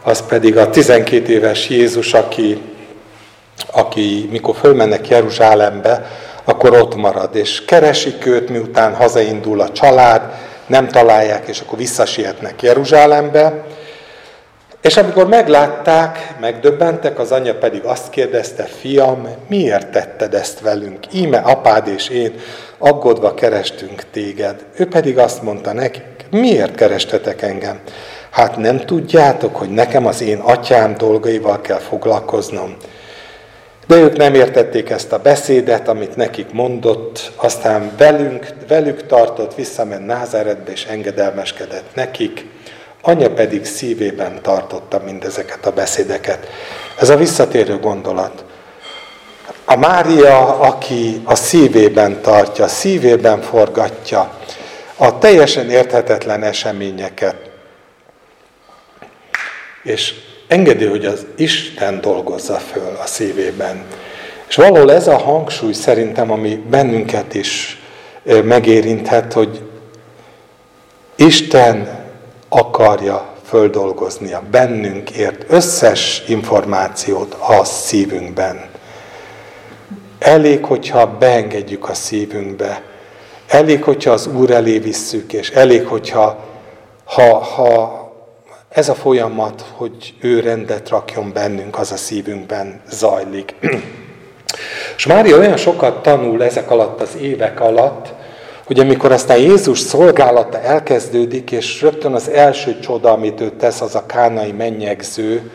az pedig a 12 éves Jézus, aki, aki mikor fölmennek Jeruzsálembe, akkor ott marad, és keresik őt, miután hazaindul a család, nem találják, és akkor visszasietnek Jeruzsálembe, és amikor meglátták, megdöbbentek, az anya pedig azt kérdezte, fiam, miért tetted ezt velünk? Íme apád és én aggódva kerestünk téged. Ő pedig azt mondta nekik, miért kerestetek engem? Hát nem tudjátok, hogy nekem az én atyám dolgaival kell foglalkoznom. De ők nem értették ezt a beszédet, amit nekik mondott, aztán velünk, velük tartott, visszament Názáretbe és engedelmeskedett nekik. Anya pedig szívében tartotta mindezeket a beszédeket. Ez a visszatérő gondolat. A Mária, aki a szívében tartja, szívében forgatja a teljesen érthetetlen eseményeket, és engedi, hogy az Isten dolgozza föl a szívében. És valahol ez a hangsúly szerintem, ami bennünket is megérinthet, hogy Isten akarja földolgozni a bennünk ért összes információt a szívünkben. Elég, hogyha beengedjük a szívünkbe, elég, hogyha az Úr elé visszük, és elég, hogyha ha, ha ez a folyamat, hogy ő rendet rakjon bennünk, az a szívünkben zajlik. (clears throat) És Mária olyan sokat tanul ezek alatt az évek alatt, hogy amikor aztán Jézus szolgálata elkezdődik, és rögtön az első csoda, amit ő tesz, az a kánai mennyegző,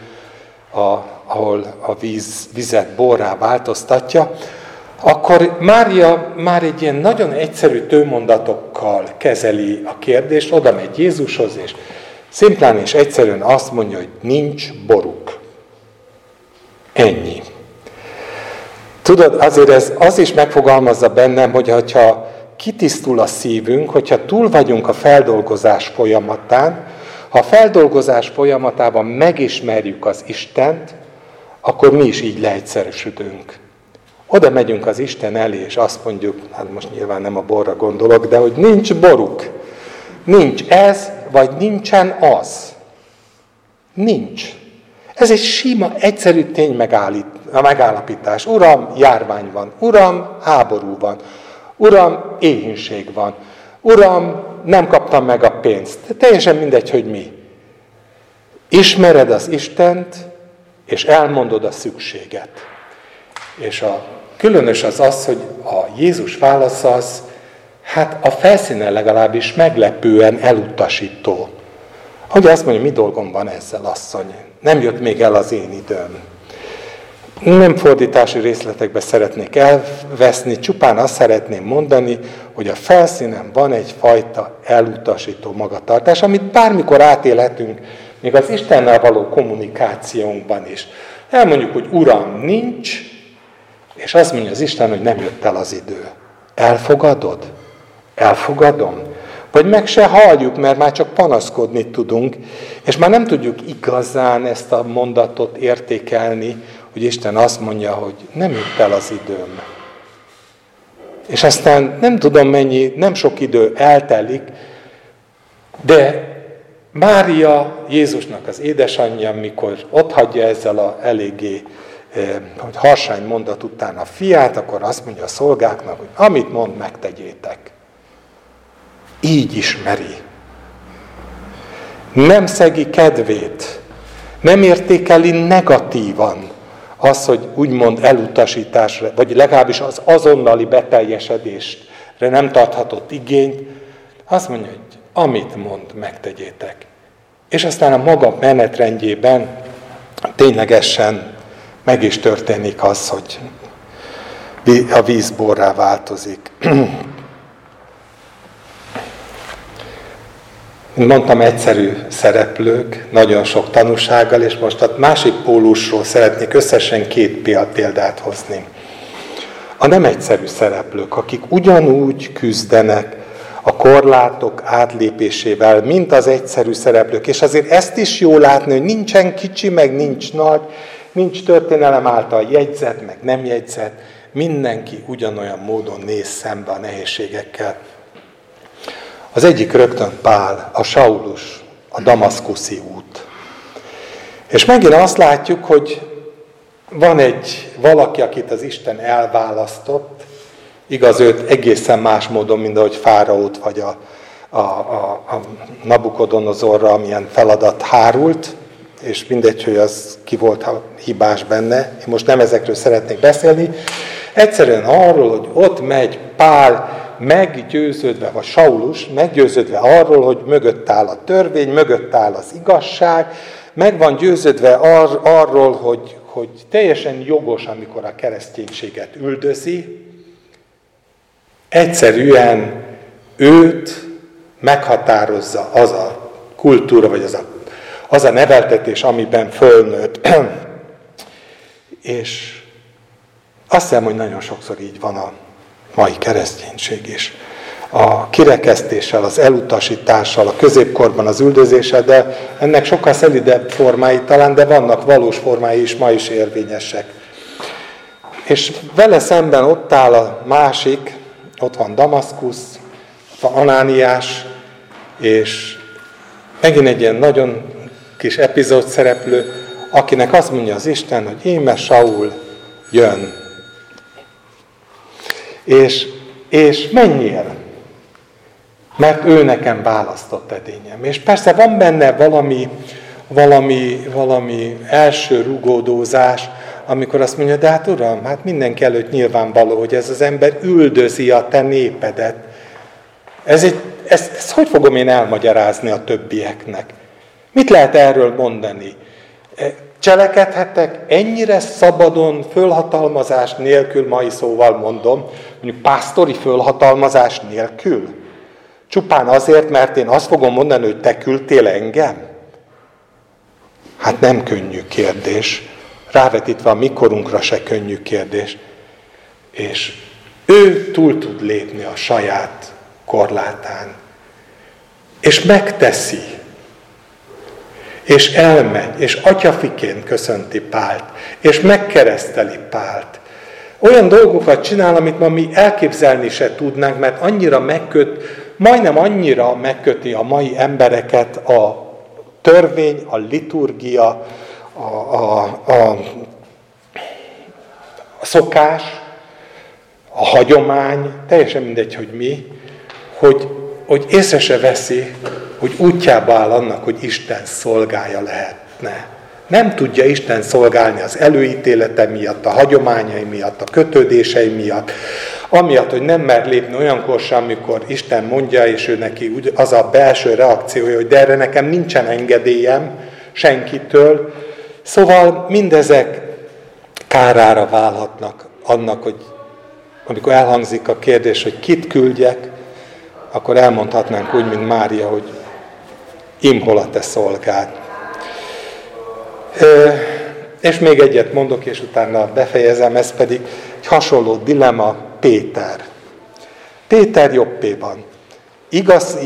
a, ahol a víz, vizet borrá változtatja, akkor Mária már egy ilyen nagyon egyszerű tőmondatokkal kezeli a kérdést, oda megy Jézushoz, és Szimplán és egyszerűen azt mondja, hogy nincs boruk. Ennyi. Tudod, azért ez az is megfogalmazza bennem, hogy ha kitisztul a szívünk, hogyha túl vagyunk a feldolgozás folyamatán, ha a feldolgozás folyamatában megismerjük az Istent, akkor mi is így leegyszerűsödünk. Oda megyünk az Isten elé, és azt mondjuk, hát most nyilván nem a borra gondolok, de hogy nincs boruk. Nincs ez, vagy nincsen az. Nincs. Ez egy sima, egyszerű tény megállít, megállapítás. Uram, járvány van. Uram, háború van. Uram, éhínség van. Uram, nem kaptam meg a pénzt. Teljesen mindegy, hogy mi. Ismered az Istent, és elmondod a szükséget. És a különös az az, hogy a Jézus válasz az, hát a felszínen legalábbis meglepően elutasító. Hogy azt mondja, mi dolgom van ezzel, asszony? Nem jött még el az én időm. Nem fordítási részletekbe szeretnék elveszni, csupán azt szeretném mondani, hogy a felszínen van egyfajta elutasító magatartás, amit bármikor átélhetünk, még az Istennel való kommunikációnkban is. Elmondjuk, hogy Uram, nincs, és azt mondja az Isten, hogy nem jött el az idő. Elfogadod? Elfogadom? Vagy meg se halljuk, mert már csak panaszkodni tudunk, és már nem tudjuk igazán ezt a mondatot értékelni, hogy Isten azt mondja, hogy nem jött el az időm. És aztán nem tudom mennyi, nem sok idő eltelik, de Mária, Jézusnak az édesanyja, mikor ott hagyja ezzel a eléggé eh, hogy harsány mondat után a fiát, akkor azt mondja a szolgáknak, hogy amit mond, megtegyétek. Így ismeri. Nem szegi kedvét, nem értékeli negatívan az, hogy úgymond elutasításra, vagy legalábbis az azonnali beteljesedésre nem tarthatott igényt, azt mondja, hogy amit mond, megtegyétek. És aztán a maga menetrendjében ténylegesen meg is történik az, hogy a víz borrá változik. (clears throat) mondtam, egyszerű szereplők, nagyon sok tanúsággal, és most a másik pólusról szeretnék összesen két példát hozni. A nem egyszerű szereplők, akik ugyanúgy küzdenek a korlátok átlépésével, mint az egyszerű szereplők. És azért ezt is jó látni, hogy nincsen kicsi, meg nincs nagy, nincs történelem által jegyzet, meg nem jegyzet. Mindenki ugyanolyan módon néz szembe a nehézségekkel. Az egyik rögtön Pál, a Saulus, a damaszkuszi út. És megint azt látjuk, hogy van egy valaki, akit az Isten elválasztott, igaz, őt egészen más módon, mint ahogy Fáraót vagy a, a, a, a Nabukodonozorra, amilyen feladat hárult, és mindegy, hogy az ki volt hibás benne. Én most nem ezekről szeretnék beszélni. Egyszerűen arról, hogy ott megy Pál meggyőződve, vagy Saulus meggyőződve arról, hogy mögött áll a törvény, mögött áll az igazság, meg van győződve ar- arról, hogy, hogy teljesen jogos, amikor a kereszténységet üldözi, egyszerűen őt meghatározza az a kultúra, vagy az a, az a neveltetés, amiben fölnőtt. (clears throat) És azt hiszem, hogy nagyon sokszor így van a mai kereszténység is. A kirekesztéssel, az elutasítással, a középkorban az üldözéssel, de ennek sokkal szelidebb formái talán, de vannak valós formái is ma is érvényesek. És vele szemben ott áll a másik, ott van Damaszkusz, ott Anániás, és megint egy ilyen nagyon kis epizód szereplő, akinek azt mondja az Isten, hogy íme Saul jön, és, és menjél, mert ő nekem választott edényem. És persze van benne valami, valami, valami első rugódózás, amikor azt mondja, de hát uram, hát mindenki előtt nyilvánvaló, hogy ez az ember üldözi a te népedet. Ez egy, ezt, ezt hogy fogom én elmagyarázni a többieknek? Mit lehet erről mondani? Cselekedhetek ennyire szabadon, fölhatalmazás nélkül, mai szóval mondom, mondjuk pásztori fölhatalmazás nélkül? Csupán azért, mert én azt fogom mondani, hogy te küldtél engem? Hát nem könnyű kérdés. Rávetítve a mikorunkra se könnyű kérdés. És ő túl tud lépni a saját korlátán. És megteszi. És elmegy, és atyafiként köszönti Pált, és megkereszteli Pált. Olyan dolgokat csinál, amit ma mi elképzelni se tudnánk, mert annyira megköt, majdnem annyira megköti a mai embereket a törvény, a liturgia, a, a, a, a szokás, a hagyomány, teljesen mindegy, hogy mi, hogy, hogy észre se veszi, hogy útjába áll annak, hogy Isten szolgája lehetne. Nem tudja Isten szolgálni az előítélete miatt, a hagyományai miatt, a kötődései miatt, amiatt, hogy nem mer lépni olyankor sem, amikor Isten mondja, és ő neki az a belső reakciója, hogy de erre nekem nincsen engedélyem senkitől. Szóval mindezek kárára válhatnak annak, hogy amikor elhangzik a kérdés, hogy kit küldjek, akkor elmondhatnánk úgy, mint Mária, hogy imhol a te szolgád. És még egyet mondok, és utána befejezem, ez pedig egy hasonló dilema Péter. Péter jobbéban. Igaz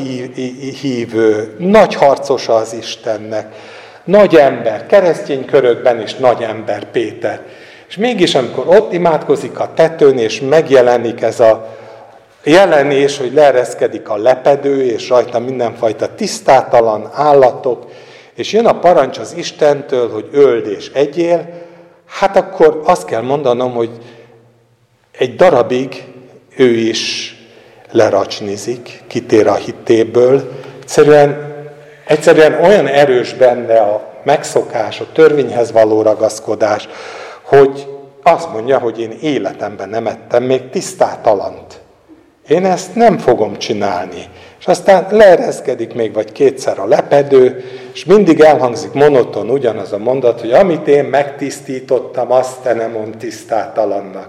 hívő, nagy harcosa az Istennek, nagy ember, keresztény körökben is nagy ember Péter. És mégis, amikor ott imádkozik a tetőn, és megjelenik ez a jelenés, hogy leereszkedik a lepedő, és rajta mindenfajta tisztátalan állatok, és jön a parancs az Istentől, hogy öld és egyél, hát akkor azt kell mondanom, hogy egy darabig ő is leracsnizik, kitér a hitéből. Egyszerűen, egyszerűen olyan erős benne a megszokás, a törvényhez való ragaszkodás, hogy azt mondja, hogy én életemben nem ettem még tisztátalant. Én ezt nem fogom csinálni. És aztán leereszkedik még vagy kétszer a lepedő, és mindig elhangzik monoton ugyanaz a mondat, hogy amit én megtisztítottam, azt te nem mond tisztátalannak.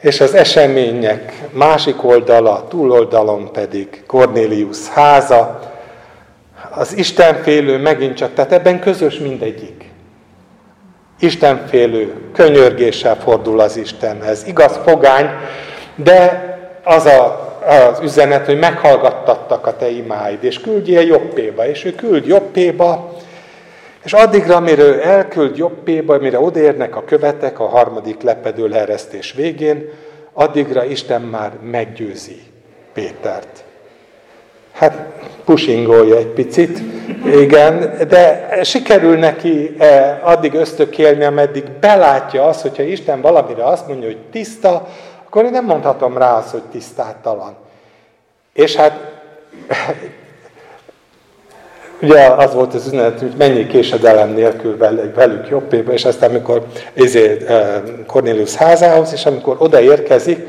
És az események másik oldala, túloldalon pedig Cornélius háza, az Istenfélő megint csak, tehát ebben közös mindegyik. Istenfélő, könyörgéssel fordul az Istenhez. Igaz, fogány, de az a, az üzenet, hogy meghallgattattak a te imáid, és küldjél jobbéba, és ő küld jobbéba, és addigra, mire ő elküld jobbéba, mire odaérnek a követek a harmadik lepedő leeresztés végén, addigra Isten már meggyőzi Pétert. Hát pushingolja egy picit, igen, de sikerül neki eh, addig ösztökélni, ameddig belátja azt, hogyha Isten valamire azt mondja, hogy tiszta, akkor én nem mondhatom rá azt, hogy tisztátalan. És hát ugye az volt az üzenet, hogy mennyi késedelem nélkül velük jobbéba, és aztán amikor izé, eh, Cornelius házához, és amikor odaérkezik,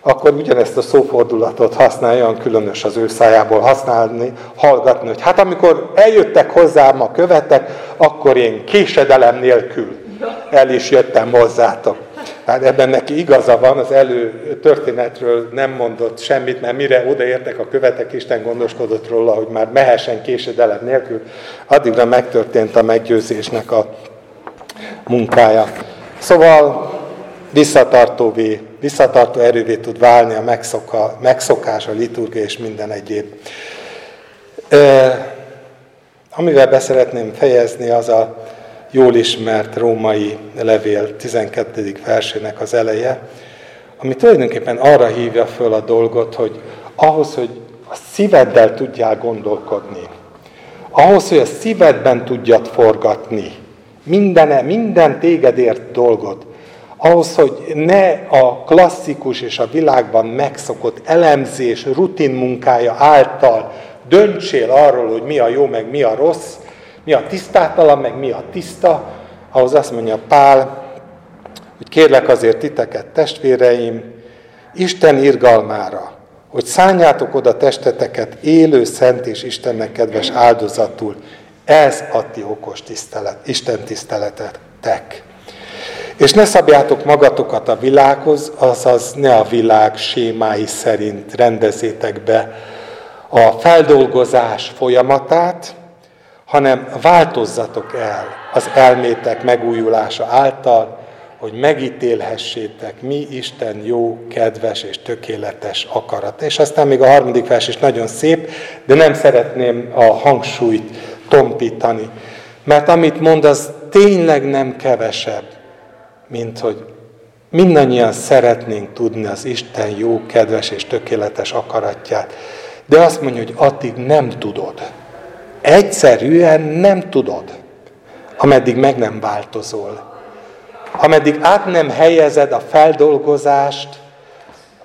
akkor ugyanezt a szófordulatot használja, olyan különös az ő szájából használni, hallgatni, hogy hát amikor eljöttek hozzám a követek, akkor én késedelem nélkül el is jöttem hozzátok. Hát ebben neki igaza van, az elő történetről nem mondott semmit, mert mire odaértek a követek, Isten gondoskodott róla, hogy már mehessen késedelem nélkül, addigra megtörtént a meggyőzésnek a munkája. Szóval visszatartóvé, visszatartó erővé tud válni a megszoka, megszokás, a liturgia és minden egyéb. E, amivel beszeretném fejezni, az a jól ismert római levél 12. versének az eleje, ami tulajdonképpen arra hívja föl a dolgot, hogy ahhoz, hogy a szíveddel tudjál gondolkodni, ahhoz, hogy a szívedben tudjad forgatni minden, minden téged ért dolgot, ahhoz, hogy ne a klasszikus és a világban megszokott elemzés, rutin munkája által döntsél arról, hogy mi a jó, meg mi a rossz, mi a tisztátalan, meg mi a tiszta, ahhoz azt mondja Pál, hogy kérlek azért titeket, testvéreim, Isten irgalmára, hogy szálljátok oda testeteket élő, szent és Istennek kedves áldozatul. Ez a ti okos tisztelet, Isten tiszteletetek. És ne szabjátok magatokat a világhoz, azaz ne a világ sémái szerint rendezétek be a feldolgozás folyamatát, hanem változzatok el az elmétek megújulása által, hogy megítélhessétek, mi Isten jó, kedves és tökéletes akarata. És aztán még a harmadik vers is nagyon szép, de nem szeretném a hangsúlyt tompítani. Mert amit mond, az tényleg nem kevesebb, mint hogy mindannyian szeretnénk tudni az Isten jó, kedves és tökéletes akaratját. De azt mondja, hogy addig nem tudod. Egyszerűen nem tudod, ameddig meg nem változol. Ameddig át nem helyezed a feldolgozást,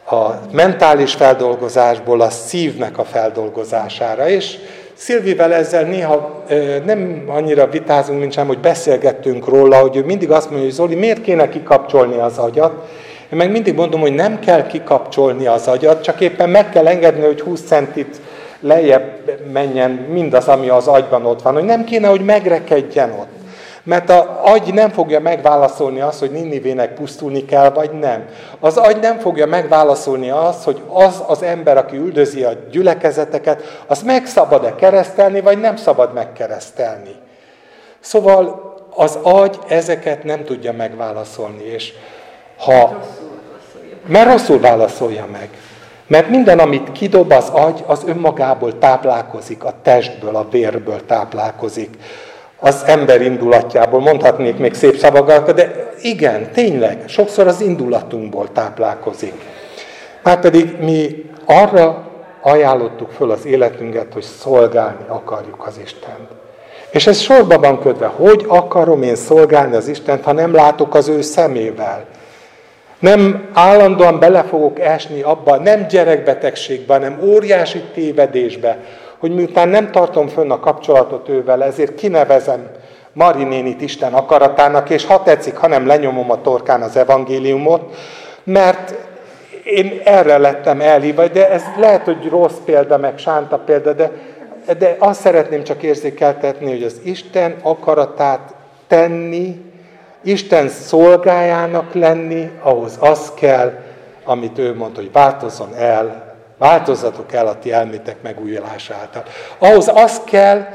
a mentális feldolgozásból a szívnek a feldolgozására. És Szilvivel ezzel néha nem annyira vitázunk, mint sem, hogy beszélgettünk róla, hogy ő mindig azt mondja, hogy Zoli, miért kéne kikapcsolni az agyat? Én meg mindig mondom, hogy nem kell kikapcsolni az agyat, csak éppen meg kell engedni, hogy 20 centit lejjebb menjen mindaz, ami az agyban ott van, hogy nem kéne, hogy megrekedjen ott. Mert az agy nem fogja megválaszolni azt, hogy Ninivének pusztulni kell, vagy nem. Az agy nem fogja megválaszolni azt, hogy az az ember, aki üldözi a gyülekezeteket, azt meg szabad-e keresztelni, vagy nem szabad megkeresztelni. Szóval az agy ezeket nem tudja megválaszolni, és ha... Mert rosszul válaszolja meg. Mert minden, amit kidob az agy, az önmagából táplálkozik, a testből, a vérből táplálkozik az ember indulatjából, mondhatnék még szép szavakat, de igen, tényleg, sokszor az indulatunkból táplálkozik. Márpedig mi arra ajánlottuk föl az életünket, hogy szolgálni akarjuk az Istent. És ez sorba van kötve, hogy akarom én szolgálni az Istent, ha nem látok az ő szemével. Nem állandóan bele fogok esni abba, nem gyerekbetegségbe, hanem óriási tévedésbe, hogy miután nem tartom fönn a kapcsolatot ővel, ezért kinevezem Mari nénit Isten akaratának, és ha tetszik, hanem lenyomom a torkán az evangéliumot, mert én erre lettem elhívva, de ez lehet, hogy rossz példa, meg sánta példa, de, de azt szeretném csak érzékeltetni, hogy az Isten akaratát tenni, Isten szolgájának lenni, ahhoz az kell, amit ő mondta, hogy változzon el Változzatok el a ti elmétek megújulása által. Ahhoz az kell,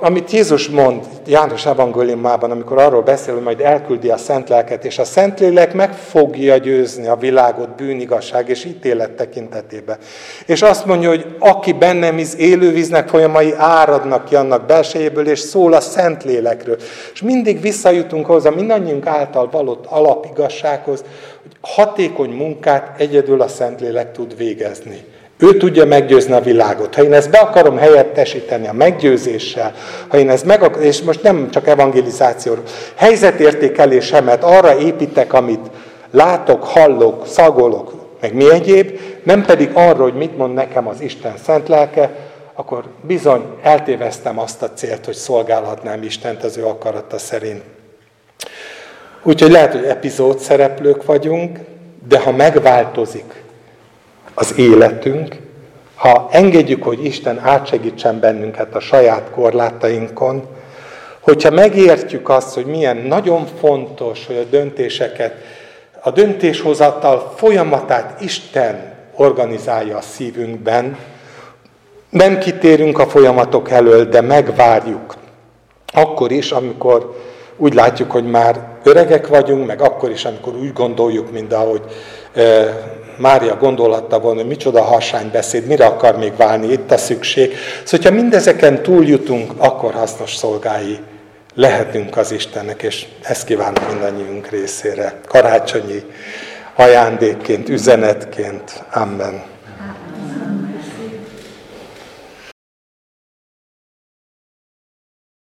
amit Jézus mond János evangéliumában, amikor arról beszél, hogy majd elküldi a Szent Lelket, és a Szent Lélek meg fogja győzni a világot bűnigasság és ítélet tekintetében. És azt mondja, hogy aki bennem íz élővíznek folyamai áradnak ki annak belsejéből, és szól a Szent Lélekről. És mindig visszajutunk hozzá mindannyiunk által valott alapigassághoz, hogy hatékony munkát egyedül a Szentlélek tud végezni. Ő tudja meggyőzni a világot. Ha én ezt be akarom helyettesíteni a meggyőzéssel, ha én ezt meg akarom, és most nem csak evangelizációról, helyzetértékelésemet arra építek, amit látok, hallok, szagolok, meg mi egyéb, nem pedig arra, hogy mit mond nekem az Isten szent lelke, akkor bizony eltéveztem azt a célt, hogy szolgálhatnám Istent az ő akarata szerint. Úgyhogy lehet, hogy epizód szereplők vagyunk, de ha megváltozik az életünk, ha engedjük, hogy Isten átsegítsen bennünket a saját korlátainkon, hogyha megértjük azt, hogy milyen nagyon fontos, hogy a döntéseket, a döntéshozattal folyamatát Isten organizálja a szívünkben, nem kitérünk a folyamatok elől, de megvárjuk. Akkor is, amikor úgy látjuk, hogy már öregek vagyunk, meg akkor is, amikor úgy gondoljuk, mint ahogy e, Mária gondolatta volna, hogy micsoda beszéd, mire akar még válni, itt a szükség. Szóval, hogyha mindezeken túljutunk, akkor hasznos szolgái lehetünk az Istennek, és ezt kívánom mindannyiunk részére. Karácsonyi ajándékként, üzenetként. Amen.